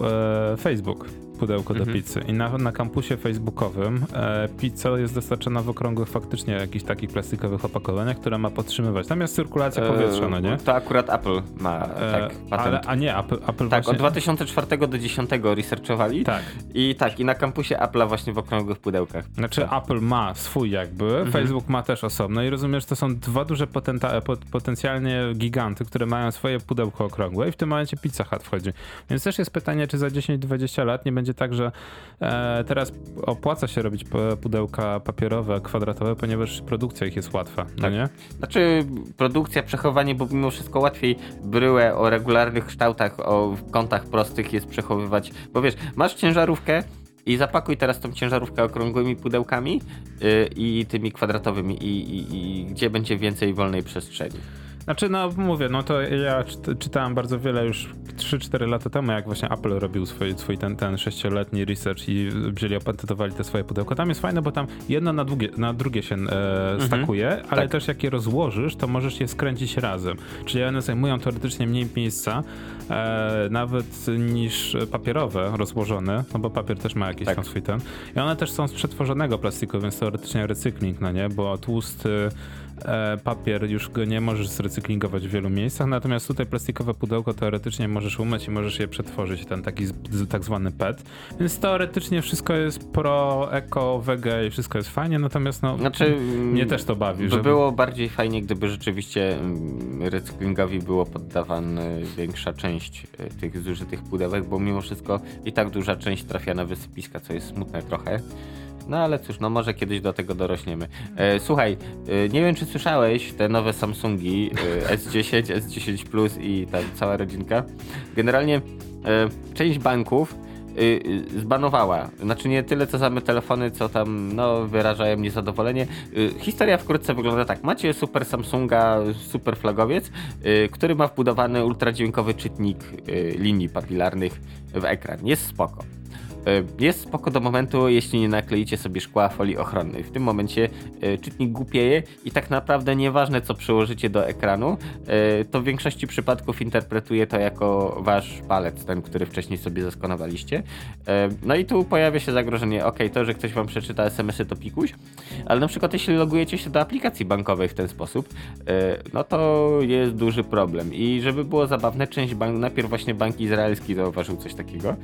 e, Facebook pudełko do pizzy. I na, na kampusie facebookowym e, pizza jest dostarczana w okrągłych faktycznie jakichś takich plastikowych opakowaniach, które ma podtrzymywać. Tam jest cyrkulacja powietrza, no nie? E, To akurat Apple ma E, tak patent. ale, a nie, Apple, Apple Tak, właśnie... od 2004 do 2010 researchowali. Tak. I tak, i na kampusie Apple'a właśnie w okrągłych pudełkach. Znaczy Apple ma swój jakby, Mhm. Facebook ma też osobno i rozumiesz, to są dwa duże potenta- pot- potencjalnie giganty, które mają swoje pudełko okrągłe i w tym momencie Pizza Hut wchodzi. Więc też jest pytanie, czy za 10-20 lat nie będzie tak, że e, teraz opłaca się robić pudełka papierowe, kwadratowe, ponieważ produkcja ich jest łatwa, no Tak. nie? Znaczy, produkcja, przechowanie, bo mimo wszystko łatwiej bryłę o regularnych kształtach, o kątach prostych jest przechowywać. Bo wiesz, masz ciężarówkę i zapakuj teraz tą ciężarówkę okrągłymi pudełkami yy, i tymi kwadratowymi i, i, i gdzie będzie więcej wolnej przestrzeni. Znaczy, no mówię, no to ja czyt- czytałem bardzo wiele już 3-4 lata temu, jak właśnie Apple robił swój, swój ten, ten 6-letni research i wzięli, opatentowali te swoje pudełko. Tam jest fajne, bo tam jedno na, długie, na drugie się e, stakuje, ale tak. też jak je rozłożysz, to możesz je skręcić razem. Czyli one zajmują teoretycznie mniej miejsca, e, nawet niż papierowe rozłożone, no bo papier też ma jakiś Tak. tam swój ten. I one też są z przetworzonego plastiku, więc teoretycznie recykling, no nie? Bo tłusty papier już go nie możesz zrecyklingować w wielu miejscach, natomiast tutaj plastikowe pudełko teoretycznie możesz umyć i możesz je przetworzyć, ten taki tak zwany PET. Więc teoretycznie wszystko jest pro, eko, wege i wszystko jest fajnie, natomiast no Znaczy, mnie też to bawi, By że było bardziej fajnie, gdyby rzeczywiście mm, recyklingowi było poddawana większa część e, tych zużytych pudełek, bo mimo wszystko i tak duża część trafia na wysypiska, co jest smutne trochę. No ale cóż, no może kiedyś do tego dorośniemy. E, słuchaj, e, nie wiem czy słyszałeś te nowe Samsungi e, S10, S10 Plus i ta cała rodzinka. Generalnie e, część banków y, zbanowała. Znaczy nie tyle co same telefony, co tam no, wyrażają niezadowolenie. Y, historia wkrótce wygląda tak. Macie super Samsunga, super flagowiec, który ma wbudowany ultradźwiękowy czytnik linii papilarnych w ekran. Jest spoko. E, Jest spoko do momentu, jeśli nie nakleicie sobie szkła folii ochronnej. W tym momencie e, czytnik głupieje i tak naprawdę nieważne co przyłożycie do ekranu, e, to w większości przypadków interpretuje to jako wasz palec, ten, który wcześniej sobie zaskonowaliście. No i tu pojawia się zagrożenie, ok, to, że ktoś wam przeczyta SMS-y to pikuś, ale na przykład jeśli logujecie się do aplikacji bankowej w ten sposób, no to jest duży problem. I żeby było zabawne, część bank, najpierw właśnie bank izraelski zauważył coś takiego,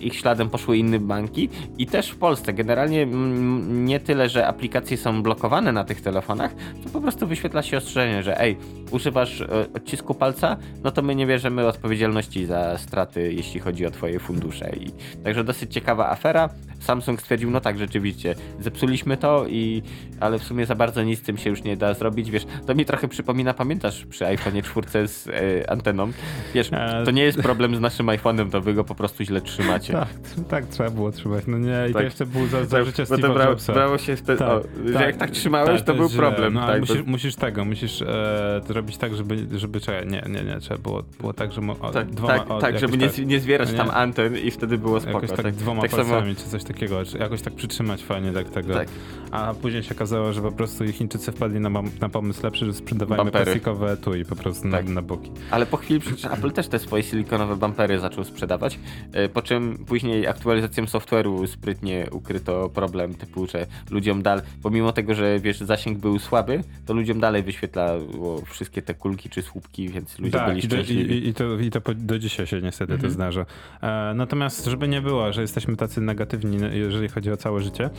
ich śladem poszły inne banki i też w Polsce. Generalnie mm, nie tyle, że aplikacje są blokowane na tych telefonach, to po prostu wyświetla się ostrzeżenie, że ej, używasz e, odcisku palca, no to my nie bierzemy odpowiedzialności za straty, jeśli chodzi o twoje fundusze. I także dosyć ciekawa afera. Samsung stwierdził, no tak, rzeczywiście, zepsuliśmy to, i, ale w sumie za bardzo nic z tym się już nie da zrobić. Wiesz, to mi trochę przypomina, pamiętasz przy iPhone 4 z e, anteną? Wiesz, E, to nie jest problem z naszym iPhone'em, to wy go po prostu źle trzymacie. Tak, (laughs) tak trzeba było trzymać. No nie, i to Tak. jeszcze był za, za życia Bo to Steve'a brało, brało się wtedy, o, że jak tak trzymałeś, tak, to, był problem. No, ale tak, musisz, to- musisz tego, musisz e, zrobić tak, żeby, żeby czekaj, nie, nie, nie, trzeba było, było tak, że o, tak, dwoma, tak, o, tak, żeby nie, tak, nie zwierać nie? tam anten i wtedy było spoko. Jakoś tak, dwoma tak samo- palcami czy coś takiego, czy jakoś tak przytrzymać fajnie tak tego. Tak. A później się okazało, że po prostu i Chińczycy wpadli na, na pomysł lepszy, że sprzedawajmy Bumpery. plastikowe etui po prostu Tak. na, na boki. Ale po chwili przecież Apple też te swoje silikonowe bumpery zaczął sprzedawać, e, po czym później aktualizacją software'u sprytnie ukryto problem typu, że ludziom dal, pomimo tego, że wiesz, zasięg był słaby, to ludziom dalej wyświetlało wszystkie te kulki czy słupki, więc ludzie byli i, do, i, szczęśliwi. i, i to, i to do dzisiaj się niestety Mhm. to zdarza. E, natomiast, żeby nie było, że jesteśmy tacy negatywni, jeżeli chodzi o całe życie,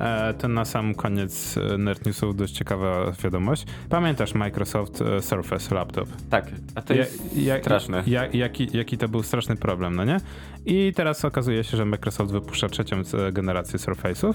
e, to na sam koniec e, Nerd Newsów dość ciekawa wiadomość. Pamiętasz Microsoft e, Surface Laptop? Tak, a to Ja- jest ja- straszne. Ja, jaki, jaki to był straszny problem, no nie? I teraz okazuje się, że Microsoft wypuszcza trzecią e, generację Surface'ów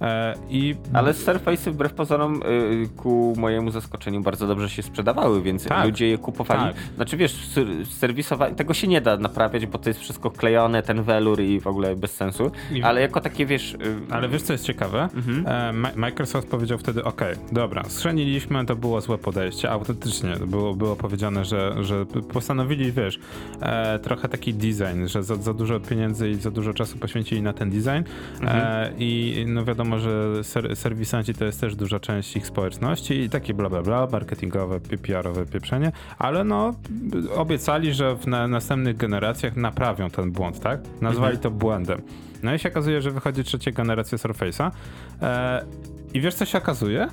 e, i Ale Surface'y wbrew pozorom y, ku mojemu zaskoczeniu bardzo dobrze się sprzedawały, więc Tak. ludzie je kupowali. Tak. Znaczy wiesz, ser- serwisowanie, tego się nie da naprawiać, bo to jest wszystko klejone, ten welur i w ogóle bez sensu. I- Ale jako takie wiesz... y, Ale wiesz, co jest ciekawe? Mhm. E, Microsoft powiedział wtedy, ok, dobra, schrzaniliśmy, to było złe podejście, autentycznie było, było powiedziane, że, że postanowili, wiesz, e, trochę taki design, że za, za dużo pieniędzy i za dużo czasu poświęcili na ten design e, i no wiadomo, że ser, serwisanci to jest też duża część ich społeczności i takie bla bla bla, marketingowe, PR-owe pieprzenie, ale no obiecali, że w na, następnych generacjach naprawią ten błąd, tak? Nazwali to błędem. No i się okazuje, że wychodzi trzecia generacja Surface'a. E, I wiesz, co się okazuje?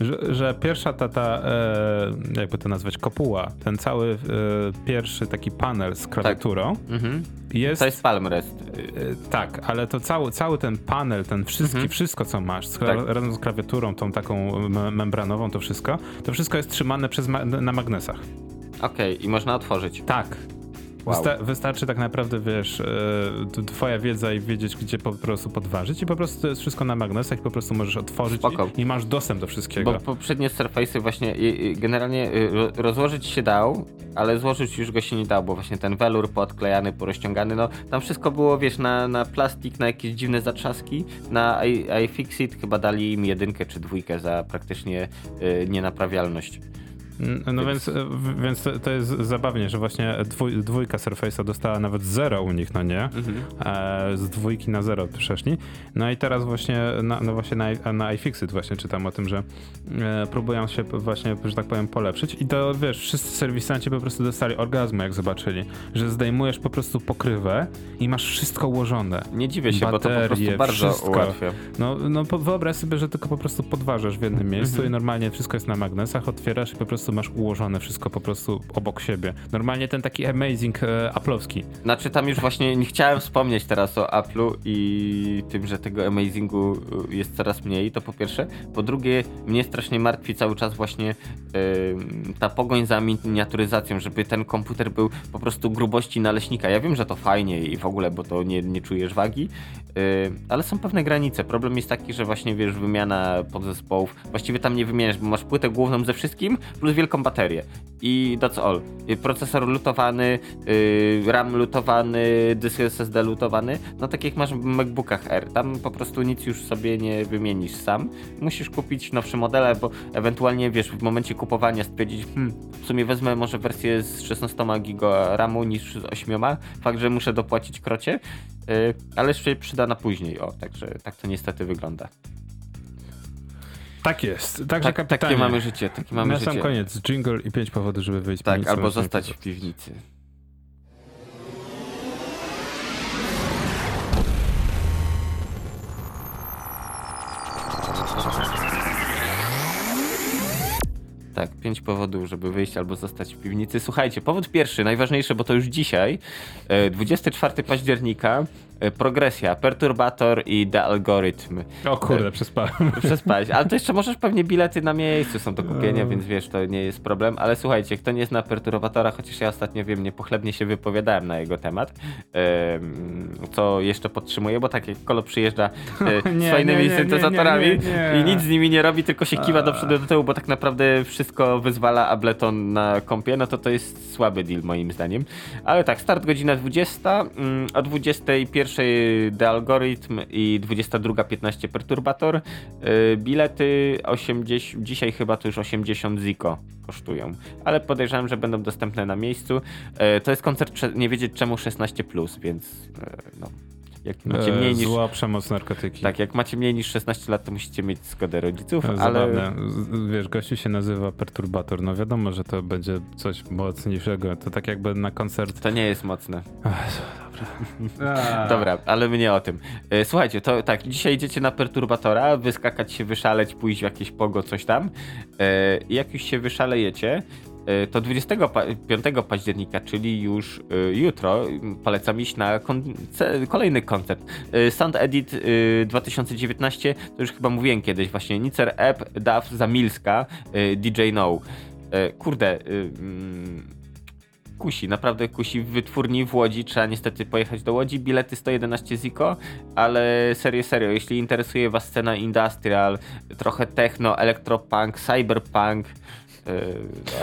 Że, że pierwsza ta, ta e, jakby to nazwać, kopuła, ten cały e, pierwszy taki panel z klawiaturą Mhm. jest... To jest Palm Rest. e, tak, ale to cały, cały ten panel, ten wszystki, Mhm. wszystko co masz, z, Tak. razem z klawiaturą, tą taką me- membranową, to wszystko, to wszystko jest trzymane przez ma- na magnesach. Okej, i można otworzyć. Tak. Wow. Wysta- wystarczy tak naprawdę, wiesz, e, twoja wiedza i wiedzieć, gdzie po prostu podważyć i po prostu to jest wszystko na magnesach i po prostu możesz otworzyć i, i masz dostęp do wszystkiego. Bo poprzednie Surface'y właśnie y, y, generalnie y, ro- rozłożyć się dał, ale złożyć już go się nie dało, bo właśnie ten welur podklejany, porozciągany, no tam wszystko było, wiesz, na, na plastik, na jakieś dziwne zatrzaski, na i- iFixit chyba dali im jedynkę czy dwójkę za praktycznie y, nienaprawialność. N- No więc, więc to, to jest zabawnie, że właśnie dwój, dwójka Surface'a dostała nawet zero u nich, no nie? Mhm. E, z dwójki na zero przeszli. No i teraz właśnie na, no właśnie na, na iFixit właśnie czytam o tym, że e, próbują się właśnie, że tak powiem, polepszyć i to wiesz, wszyscy serwisanci po prostu dostali orgazmu, jak zobaczyli, że zdejmujesz po prostu pokrywę i masz wszystko ułożone. Nie dziwię się, bo to po prostu Baterie, bardzo wszystko. ułatwia. No, no wyobraź sobie, że tylko po prostu podważasz w jednym miejscu Mhm. i normalnie wszystko jest na magnesach, otwierasz i po prostu masz ułożone wszystko po prostu obok siebie. Normalnie ten taki amazing e, aplowski. Znaczy tam już właśnie nie chciałem wspomnieć teraz o Apple'u i tym, że tego amazingu y, jest coraz mniej, to po pierwsze. Po drugie, mnie strasznie martwi cały czas właśnie ym, ta pogoń za miniaturyzacją, żeby ten komputer był po prostu grubości naleśnika. Ja wiem, że to fajnie i w ogóle, bo to nie, nie czujesz wagi, y, ale są pewne granice. Problem jest taki, że właśnie wiesz, wymiana podzespołów, właściwie tam nie wymieniasz, bo masz płytę główną ze wszystkim, plus wielką baterię. I that's all. Procesor lutowany, yy, RAM lutowany, dysk SSD lutowany. No tak jak masz w MacBookach R. Tam po prostu nic już sobie nie wymienisz sam. Musisz kupić nowsze modele, bo ewentualnie wiesz, w momencie kupowania stwierdzić, hmm, w sumie wezmę może wersję z 16 giga RAMu niż z 8. Fakt, że muszę dopłacić krocie, yy, ale jeszcze przyda na później. O, także tak to niestety wygląda. Tak jest. Także Tak, kapitanie, takie mamy życie, takie mamy na życie. sam koniec jingle i pięć powodów, żeby wyjść z Tak, piwnicy albo zostać w piwnicy. Tak, pięć powodów, żeby wyjść albo zostać w piwnicy. Słuchajcie, powód pierwszy, najważniejszy, bo to już dzisiaj, e, 24 października, e, progresja, perturbator i the algorytm. O kurde, przespałem. Przespać, ale to jeszcze możesz pewnie bilety na miejscu są do kupienia, więc wiesz, to nie jest problem. Ale słuchajcie, kto nie zna perturbatora, chociaż ja ostatnio wiem, niepochlebnie się wypowiadałem na jego temat, em, co jeszcze podtrzymuję, bo tak jak Kolo przyjeżdża e, (laughs) Nie, z fajnymi nie, nie, syntezatorami i nic z nimi nie robi, tylko się kiwa do przodu do tyłu, bo tak naprawdę wszystko wyzwala Ableton na kompie, no to to jest słaby deal moim zdaniem. Ale tak, start godzina 20, mm, o 21 The Algorytm i 22.15 Perturbator. Yy, Bilety 80, dzisiaj chyba to już 80 ziko kosztują, ale podejrzewam, że będą dostępne na miejscu. Yy, To jest koncert, nie wiedzieć czemu 16+, więc yy, no, jak macie mniej E, niż... Zła przemoc, narkotyki. Tak, jak macie mniej niż 16 lat, to musicie mieć zgodę rodziców, E, ale... Zabawne. Z- Wiesz, gościu się nazywa perturbator. No wiadomo, że to będzie coś mocniejszego. To tak jakby na koncert. To nie jest mocne. Ach, dobra. Dobra, ale my nie o tym. E, Słuchajcie, to tak, dzisiaj idziecie na perturbatora, wyskakać się, wyszaleć, pójść w jakieś pogo, coś tam. I Jak już się wyszalejecie, to 25 października, czyli już e, jutro, polecam iść na kon- kolejny koncert. E, Sound Edit e, 2019, to już chyba mówiłem kiedyś właśnie, Nicer App, Daw Zamilska, e, DJ No. E, Kurde, e, mm, kusi, naprawdę kusi w wytwórni w Łodzi. Trzeba niestety pojechać do Łodzi. Bilety 111 ziko, ale serio, serio, jeśli interesuje was scena industrial, trochę techno, elektropunk, cyberpunk, yy,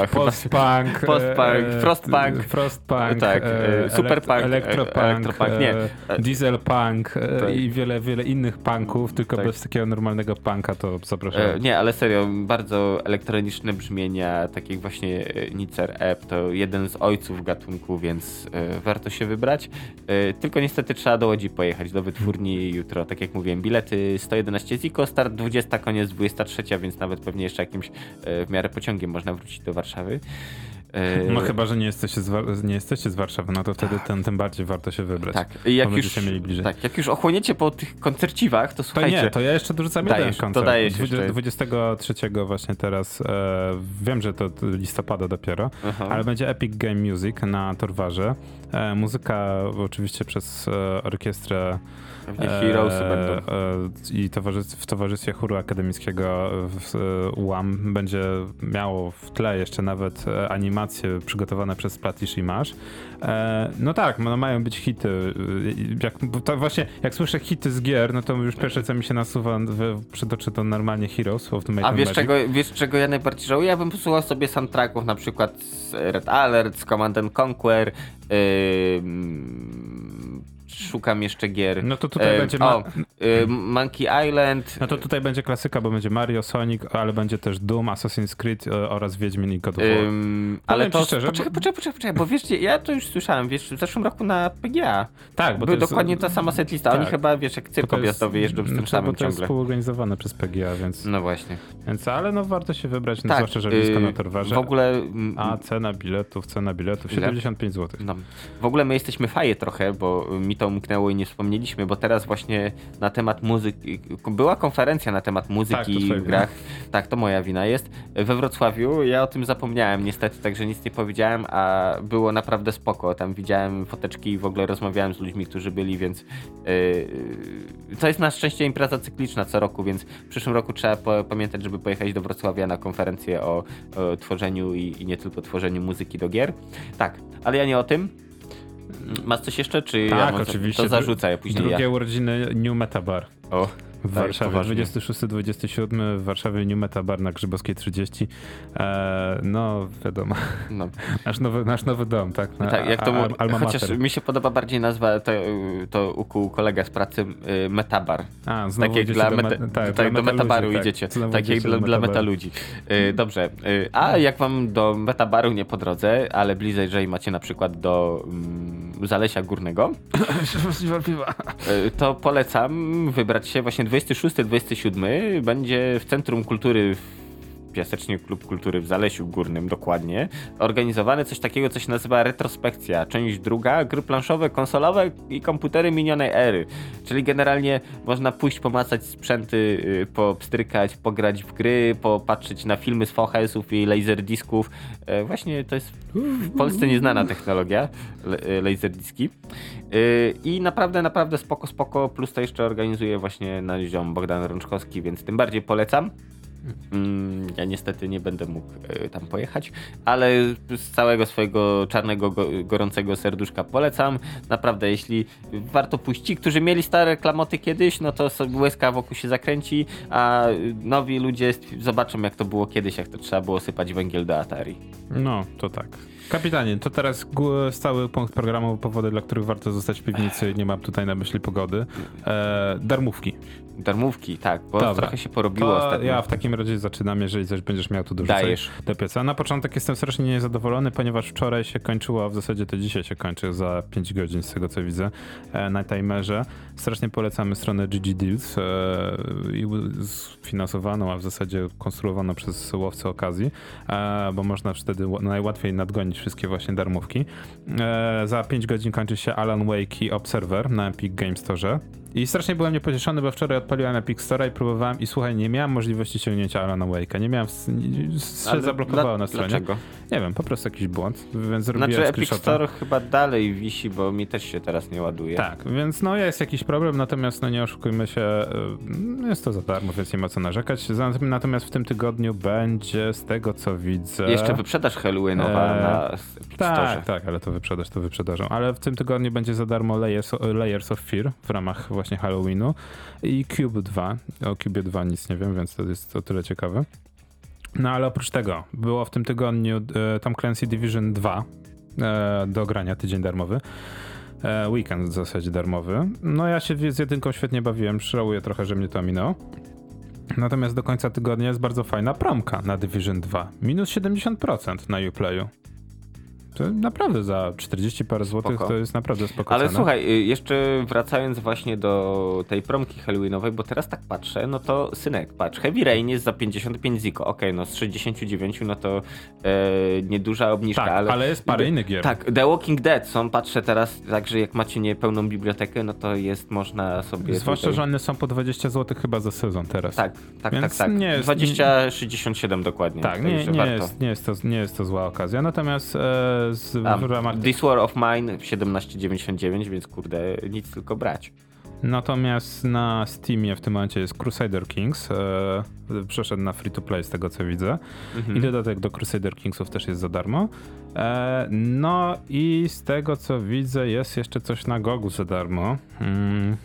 a chyba- Postpunk. (laughs) Postpunk, e, frostpunk. Frostpunk. Tak, e, superpunk, e, elektropunk. elektropunk, nie. e, Dieselpunk e, Tak. i wiele, wiele innych punków, tylko Tak. bez takiego normalnego punka to zapraszam. E, nie, ale serio, bardzo elektroniczne brzmienia, tak jak właśnie e, Nicer App, to jeden z ojców gatunku, więc e, warto się wybrać. E, tylko niestety trzeba do Łodzi pojechać, do wytwórni jutro. Tak jak mówiłem, bilety 111 ziko, start 20, koniec 23, więc nawet pewnie jeszcze jakimś e, w miarę pociągiem można wrócić do Warszawy. E, No chyba, że nie jesteście, z nie jesteście z Warszawy, no to wtedy ten, tym bardziej warto się wybrać. Tak, i jak już, mieli bliżej. tak, jak już ochłoniecie po tych koncerciwach, to To słuchajcie. nie, to ja jeszcze dorzucam Dajesz, jeden to koncert. dajesz Dwudzie- jeszcze. 23 właśnie teraz, e, wiem, że to to listopada dopiero, Aha. ale będzie Epic Game Music na Torwarze. E, muzyka oczywiście przez e, orkiestrę Pewnie Heroesy e, będą. e, i towarzys- w Towarzystwie Chóru Akademickiego w UAM będzie miało w tle jeszcze nawet e, animacje przygotowane przez Platish i Masz. E, no tak, no mają być hity. Jak, to właśnie, jak słyszę hity z gier, no to już pierwsze co mi się nasuwa przed oczy to normalnie Heroes of the Might A wiesz Magic. czego, wiesz czego ja najbardziej żałuję? Ja bym posłuchał sobie soundtracków na przykład z Red Alert, z Command and Conquer, ym, szukam jeszcze gier. No to tutaj Ym, będzie ma- o, ym, Monkey Island. No to tutaj będzie klasyka, bo będzie Mario, Sonic, ale będzie też Doom, Assassin's Creed e, oraz Wiedźmin i God of War. Ym, ale to. szczerze, poczekaj, poczekaj, poczekaj, poczekaj, bo wiesz, ja to już słyszałem, wiesz, w zeszłym roku na PGA. tak, bo Była to jest, dokładnie ta sama setlista. Oni tak. chyba, wiesz, jak cyrk objazdowy jeżdżą z tym znaczy, samym bo to jest współorganizowane przez PGA, więc, No właśnie. więc ale no warto się wybrać, no, Tak, zwłaszcza, że blisko yy, na Torwarze. W ogóle. mm, A cena biletów, cena biletów Ile? 75 zł. No. W ogóle my jesteśmy faje trochę, bo mi to umknęło i nie wspomnieliśmy, bo teraz właśnie na temat muzyki, była konferencja na temat Tak, muzyki twoja w grach. Tak, to moja wina jest. We Wrocławiu ja o tym zapomniałem niestety, także nic nie powiedziałem, a było naprawdę spoko. Tam widziałem foteczki i w ogóle rozmawiałem z ludźmi, którzy byli, więc yy, to jest na szczęście impreza cykliczna co roku, więc w przyszłym roku trzeba po, pamiętać, żeby pojechać do Wrocławia na konferencję o, o tworzeniu i, i nie tylko tworzeniu muzyki do gier. Tak, ale ja nie o tym. Masz coś jeszcze, czy ja Tak, może- oczywiście. To zarzucę, ja później Drugie ja. urodziny New Metabar. O, W Tak, Warszawie poważnie. 26-27 w Warszawie New Meta Bar na Grzybowskiej 30. E, no wiadomo, No. (laughs) nasz nowy, nasz nowy dom, tak? Na, Tak, jak to a- Alma chociaż Mater. mi się podoba bardziej nazwa, to, to ukuł kolega z pracy y, Metabar. A, znowu Takie idziecie dla, meta, me- tak, tak, do meta metabaru ludzi, tak. idziecie. Znowu Tak jak dla, dla meta ludzi. Y, dobrze. Y, a jak wam do metabaru nie po drodze, ale bliżej macie na przykład do mm, Zalesia Górnego, (laughs) y, to polecam wybrać się właśnie 26-27 będzie w Centrum Kultury w Piasecznie Klub Kultury w Zalesiu Górnym dokładnie, organizowane coś takiego, co się nazywa retrospekcja. Część druga, gry planszowe, konsolowe i komputery minionej ery. Czyli generalnie można pójść pomacać sprzęty, y, popstrykać, pograć w gry, popatrzeć na filmy z VHS-ów i laserdisków. E, Właśnie to jest w Polsce nieznana technologia, e, laserdiski. Y, I naprawdę, naprawdę spoko, spoko. Plus to jeszcze organizuje właśnie nasz ziom Bogdan Rączkowski, więc tym bardziej polecam. Mm, Ja niestety nie będę mógł e, tam pojechać, ale z całego swojego czarnego, go, gorącego serduszka polecam. Naprawdę, jeśli warto pójść ci, którzy mieli stare klamoty kiedyś, no to łezka wokół się zakręci, a nowi ludzie zobaczą jak to było kiedyś, jak to trzeba było sypać węgiel do Atari. No, to tak. Kapitanie, to teraz stały punkt programu, powody, dla których warto zostać w piwnicy. Nie mam tutaj na myśli pogody. E, darmówki. Darmówki, tak, bo Dobra. trochę się porobiło To ostatnio. ja w takim razie zaczynam, jeżeli coś będziesz miał tu dorzucać Dajesz. do pieca. Na początek jestem strasznie niezadowolony, ponieważ wczoraj się kończyło, a w zasadzie to dzisiaj się kończy za 5 godzin z tego co widzę e, na timerze. Strasznie polecamy stronę GG Deals, e, finansowaną, a w zasadzie konstruowaną przez łowcę okazji, e, bo można wtedy ła- najłatwiej nadgonić wszystkie właśnie darmówki. Za 5 godzin kończy się Alan Wake i Observer na Epic Game Store. I strasznie byłem niepocieszony, bo wczoraj odpaliłem Epic Store i próbowałem i słuchaj, nie miałem możliwości ściągnięcia Alana Wake'a. Nie miałem, nie- się Ale zablokowało dla- na stronie. Dlaczego? Nie wiem, po prostu jakiś błąd, więc zrobiłem Znaczy Epic. Store chyba dalej wisi, bo mi też się teraz nie ładuje. Tak, więc no jest jakiś problem, natomiast no nie oszukujmy się, y, jest to za darmo, więc nie ma co narzekać. Natomiast w tym tygodniu będzie, z tego co widzę... Jeszcze wyprzedaż Halloweenowa Eee, na Epic Store. Tak, tak, ale to wyprzedaż, to wyprzedażą. Ale w tym tygodniu będzie za darmo Layers, Layers of Fear w ramach właśnie Halloweenu i Cube 2. O Cube 2 nic nie wiem, więc to jest o tyle ciekawe. No ale oprócz tego było w tym tygodniu e, Tom Clancy Division 2 e, do grania, tydzień darmowy. E, weekend w zasadzie darmowy. No ja się z jedynką świetnie bawiłem, żałuję trochę, że mnie to minęło. Natomiast do końca tygodnia jest bardzo fajna promka na Division 2. Minus 70% na Uplayu. To naprawdę za 40 parę złotych Spoko. to jest naprawdę spoko Ale cena. słuchaj, y, jeszcze wracając właśnie do tej promki halloweenowej, bo teraz tak patrzę, no to synek, patrz, Heavy Rain jest za 55 ziko, okej, no z 69 no to e, nieduża obniżka, tak, ale... ale, jest parę innych gier. Tak, The Walking Dead są, patrzę teraz, także jak macie niepełną bibliotekę, no to jest, można sobie Zwłaszcza, tutaj... że one są po 20 zł chyba za sezon teraz. Tak, tak, Więc tak, tak. nie jest- 20-67 dokładnie. Tak, nie, nie, warto. jest, nie, jest to, nie jest to zła okazja. Natomiast e, z, A, w ramach This War of Mine 17,99, więc kurde, nic tylko brać. Natomiast na Steamie w tym momencie jest Crusader Kings. E, przeszedł na free to play z tego co widzę. Mhm. I dodatek do Crusader Kingsów też jest za darmo. E, no i z tego co widzę jest jeszcze coś na Gogu za darmo. Mm.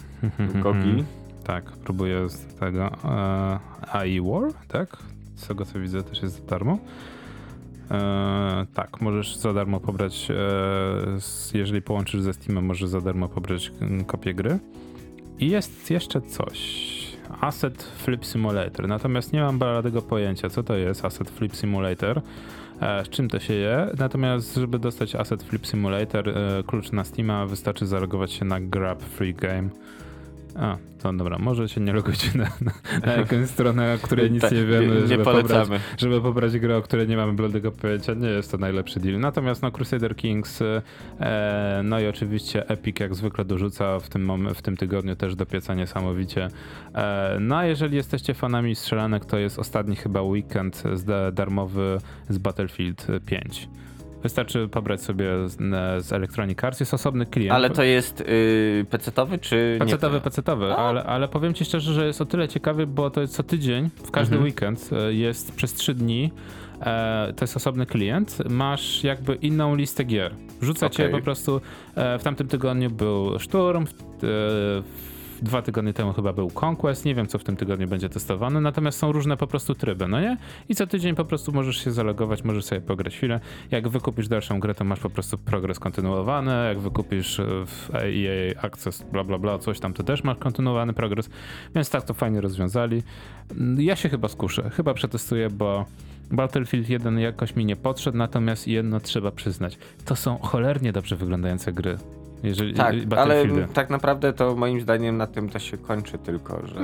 Gogi. (laughs) Tak, próbuję z tego. E, AI War, tak? Z tego co widzę też jest za darmo. E, tak, możesz za darmo pobrać, e, jeżeli połączysz ze Steamem, możesz za darmo pobrać kopię gry. I jest jeszcze coś. Asset Flip Simulator. Natomiast nie mam bladego pojęcia, co to jest Asset Flip Simulator. E, z czym to się je? Natomiast, żeby dostać Asset Flip Simulator, e, klucz na Steama, wystarczy zalogować się na Grab Free Game. A, to dobra, może się nie logujcie na, na, na jakąś stronę, o której nic Tak, nie wiemy, nie, żeby, pobrać, polecamy. żeby pobrać grę, o której nie mamy bladego pojęcia. Nie jest to najlepszy deal. Natomiast no, Crusader Kings, e, no i oczywiście Epic jak zwykle dorzuca w tym, w tym tygodniu też do pieca niesamowicie. E, no a jeżeli jesteście fanami strzelanek, to jest ostatni chyba weekend z da- darmowy z Battlefield 5. Wystarczy pobrać sobie z, z Electronic Arts, jest osobny klient. Ale to jest yy, PC-towy czy Pecetowy, nie? pecetowy, ale, ale powiem ci szczerze, że jest o tyle ciekawy, bo to jest co tydzień, w każdy Mhm. weekend e, jest przez trzy dni. E, to jest osobny klient, masz jakby inną listę gier. Wrzuca cię Okej. po prostu. E, w tamtym tygodniu był Szturm, w, w dwa tygodnie temu chyba był Conquest, nie wiem co w tym tygodniu będzie testowane, natomiast są różne po prostu tryby, no nie? I co tydzień po prostu możesz się zalogować, możesz sobie pograć chwilę. Jak wykupisz dalszą grę, to masz po prostu progres kontynuowany, jak wykupisz e, w EA Access, bla bla bla, coś tam, to też masz kontynuowany progres, więc tak to fajnie rozwiązali. Ja się chyba skuszę, chyba przetestuję, bo Battlefield 1 jakoś mi nie podszedł, natomiast jedno trzeba przyznać, to są cholernie dobrze wyglądające gry. Jeżeli, Tak, ale tak naprawdę to moim zdaniem na tym to się kończy tylko, że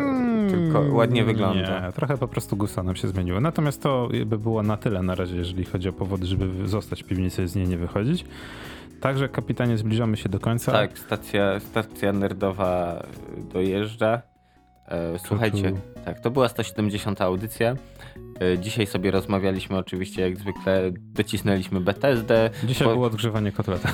tylko ładnie wygląda. Hmm, Nie, trochę po prostu gusta nam się zmieniło. Natomiast to by było na tyle na razie, jeżeli chodzi o powody, żeby zostać w piwnicy i z niej nie wychodzić. Także kapitanie zbliżamy się do końca. Tak, stacja, stacja nerdowa dojeżdża. E, słuchajcie, tak, to była 170 audycja. E, dzisiaj sobie rozmawialiśmy oczywiście jak zwykle, docisnęliśmy BTSD. Dzisiaj Po- było odgrzewanie kotleta.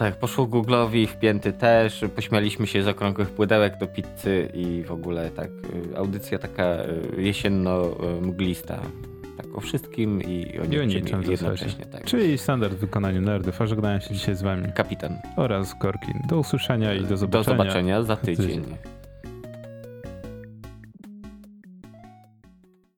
Tak, poszło Google'owi, wpięty też, pośmialiśmy się z okrągłych pudełek do pizzy i w ogóle tak, y, audycja taka y, jesienno-mglista. Tak o wszystkim i o I o niczym niczym jednocześnie. Tak. Czyli standard w wykonaniu nerdów. A żegnają się dzisiaj z wami Kapitan. oraz Korkin. Do usłyszenia i do Do zobaczenia. zobaczenia za tydzień.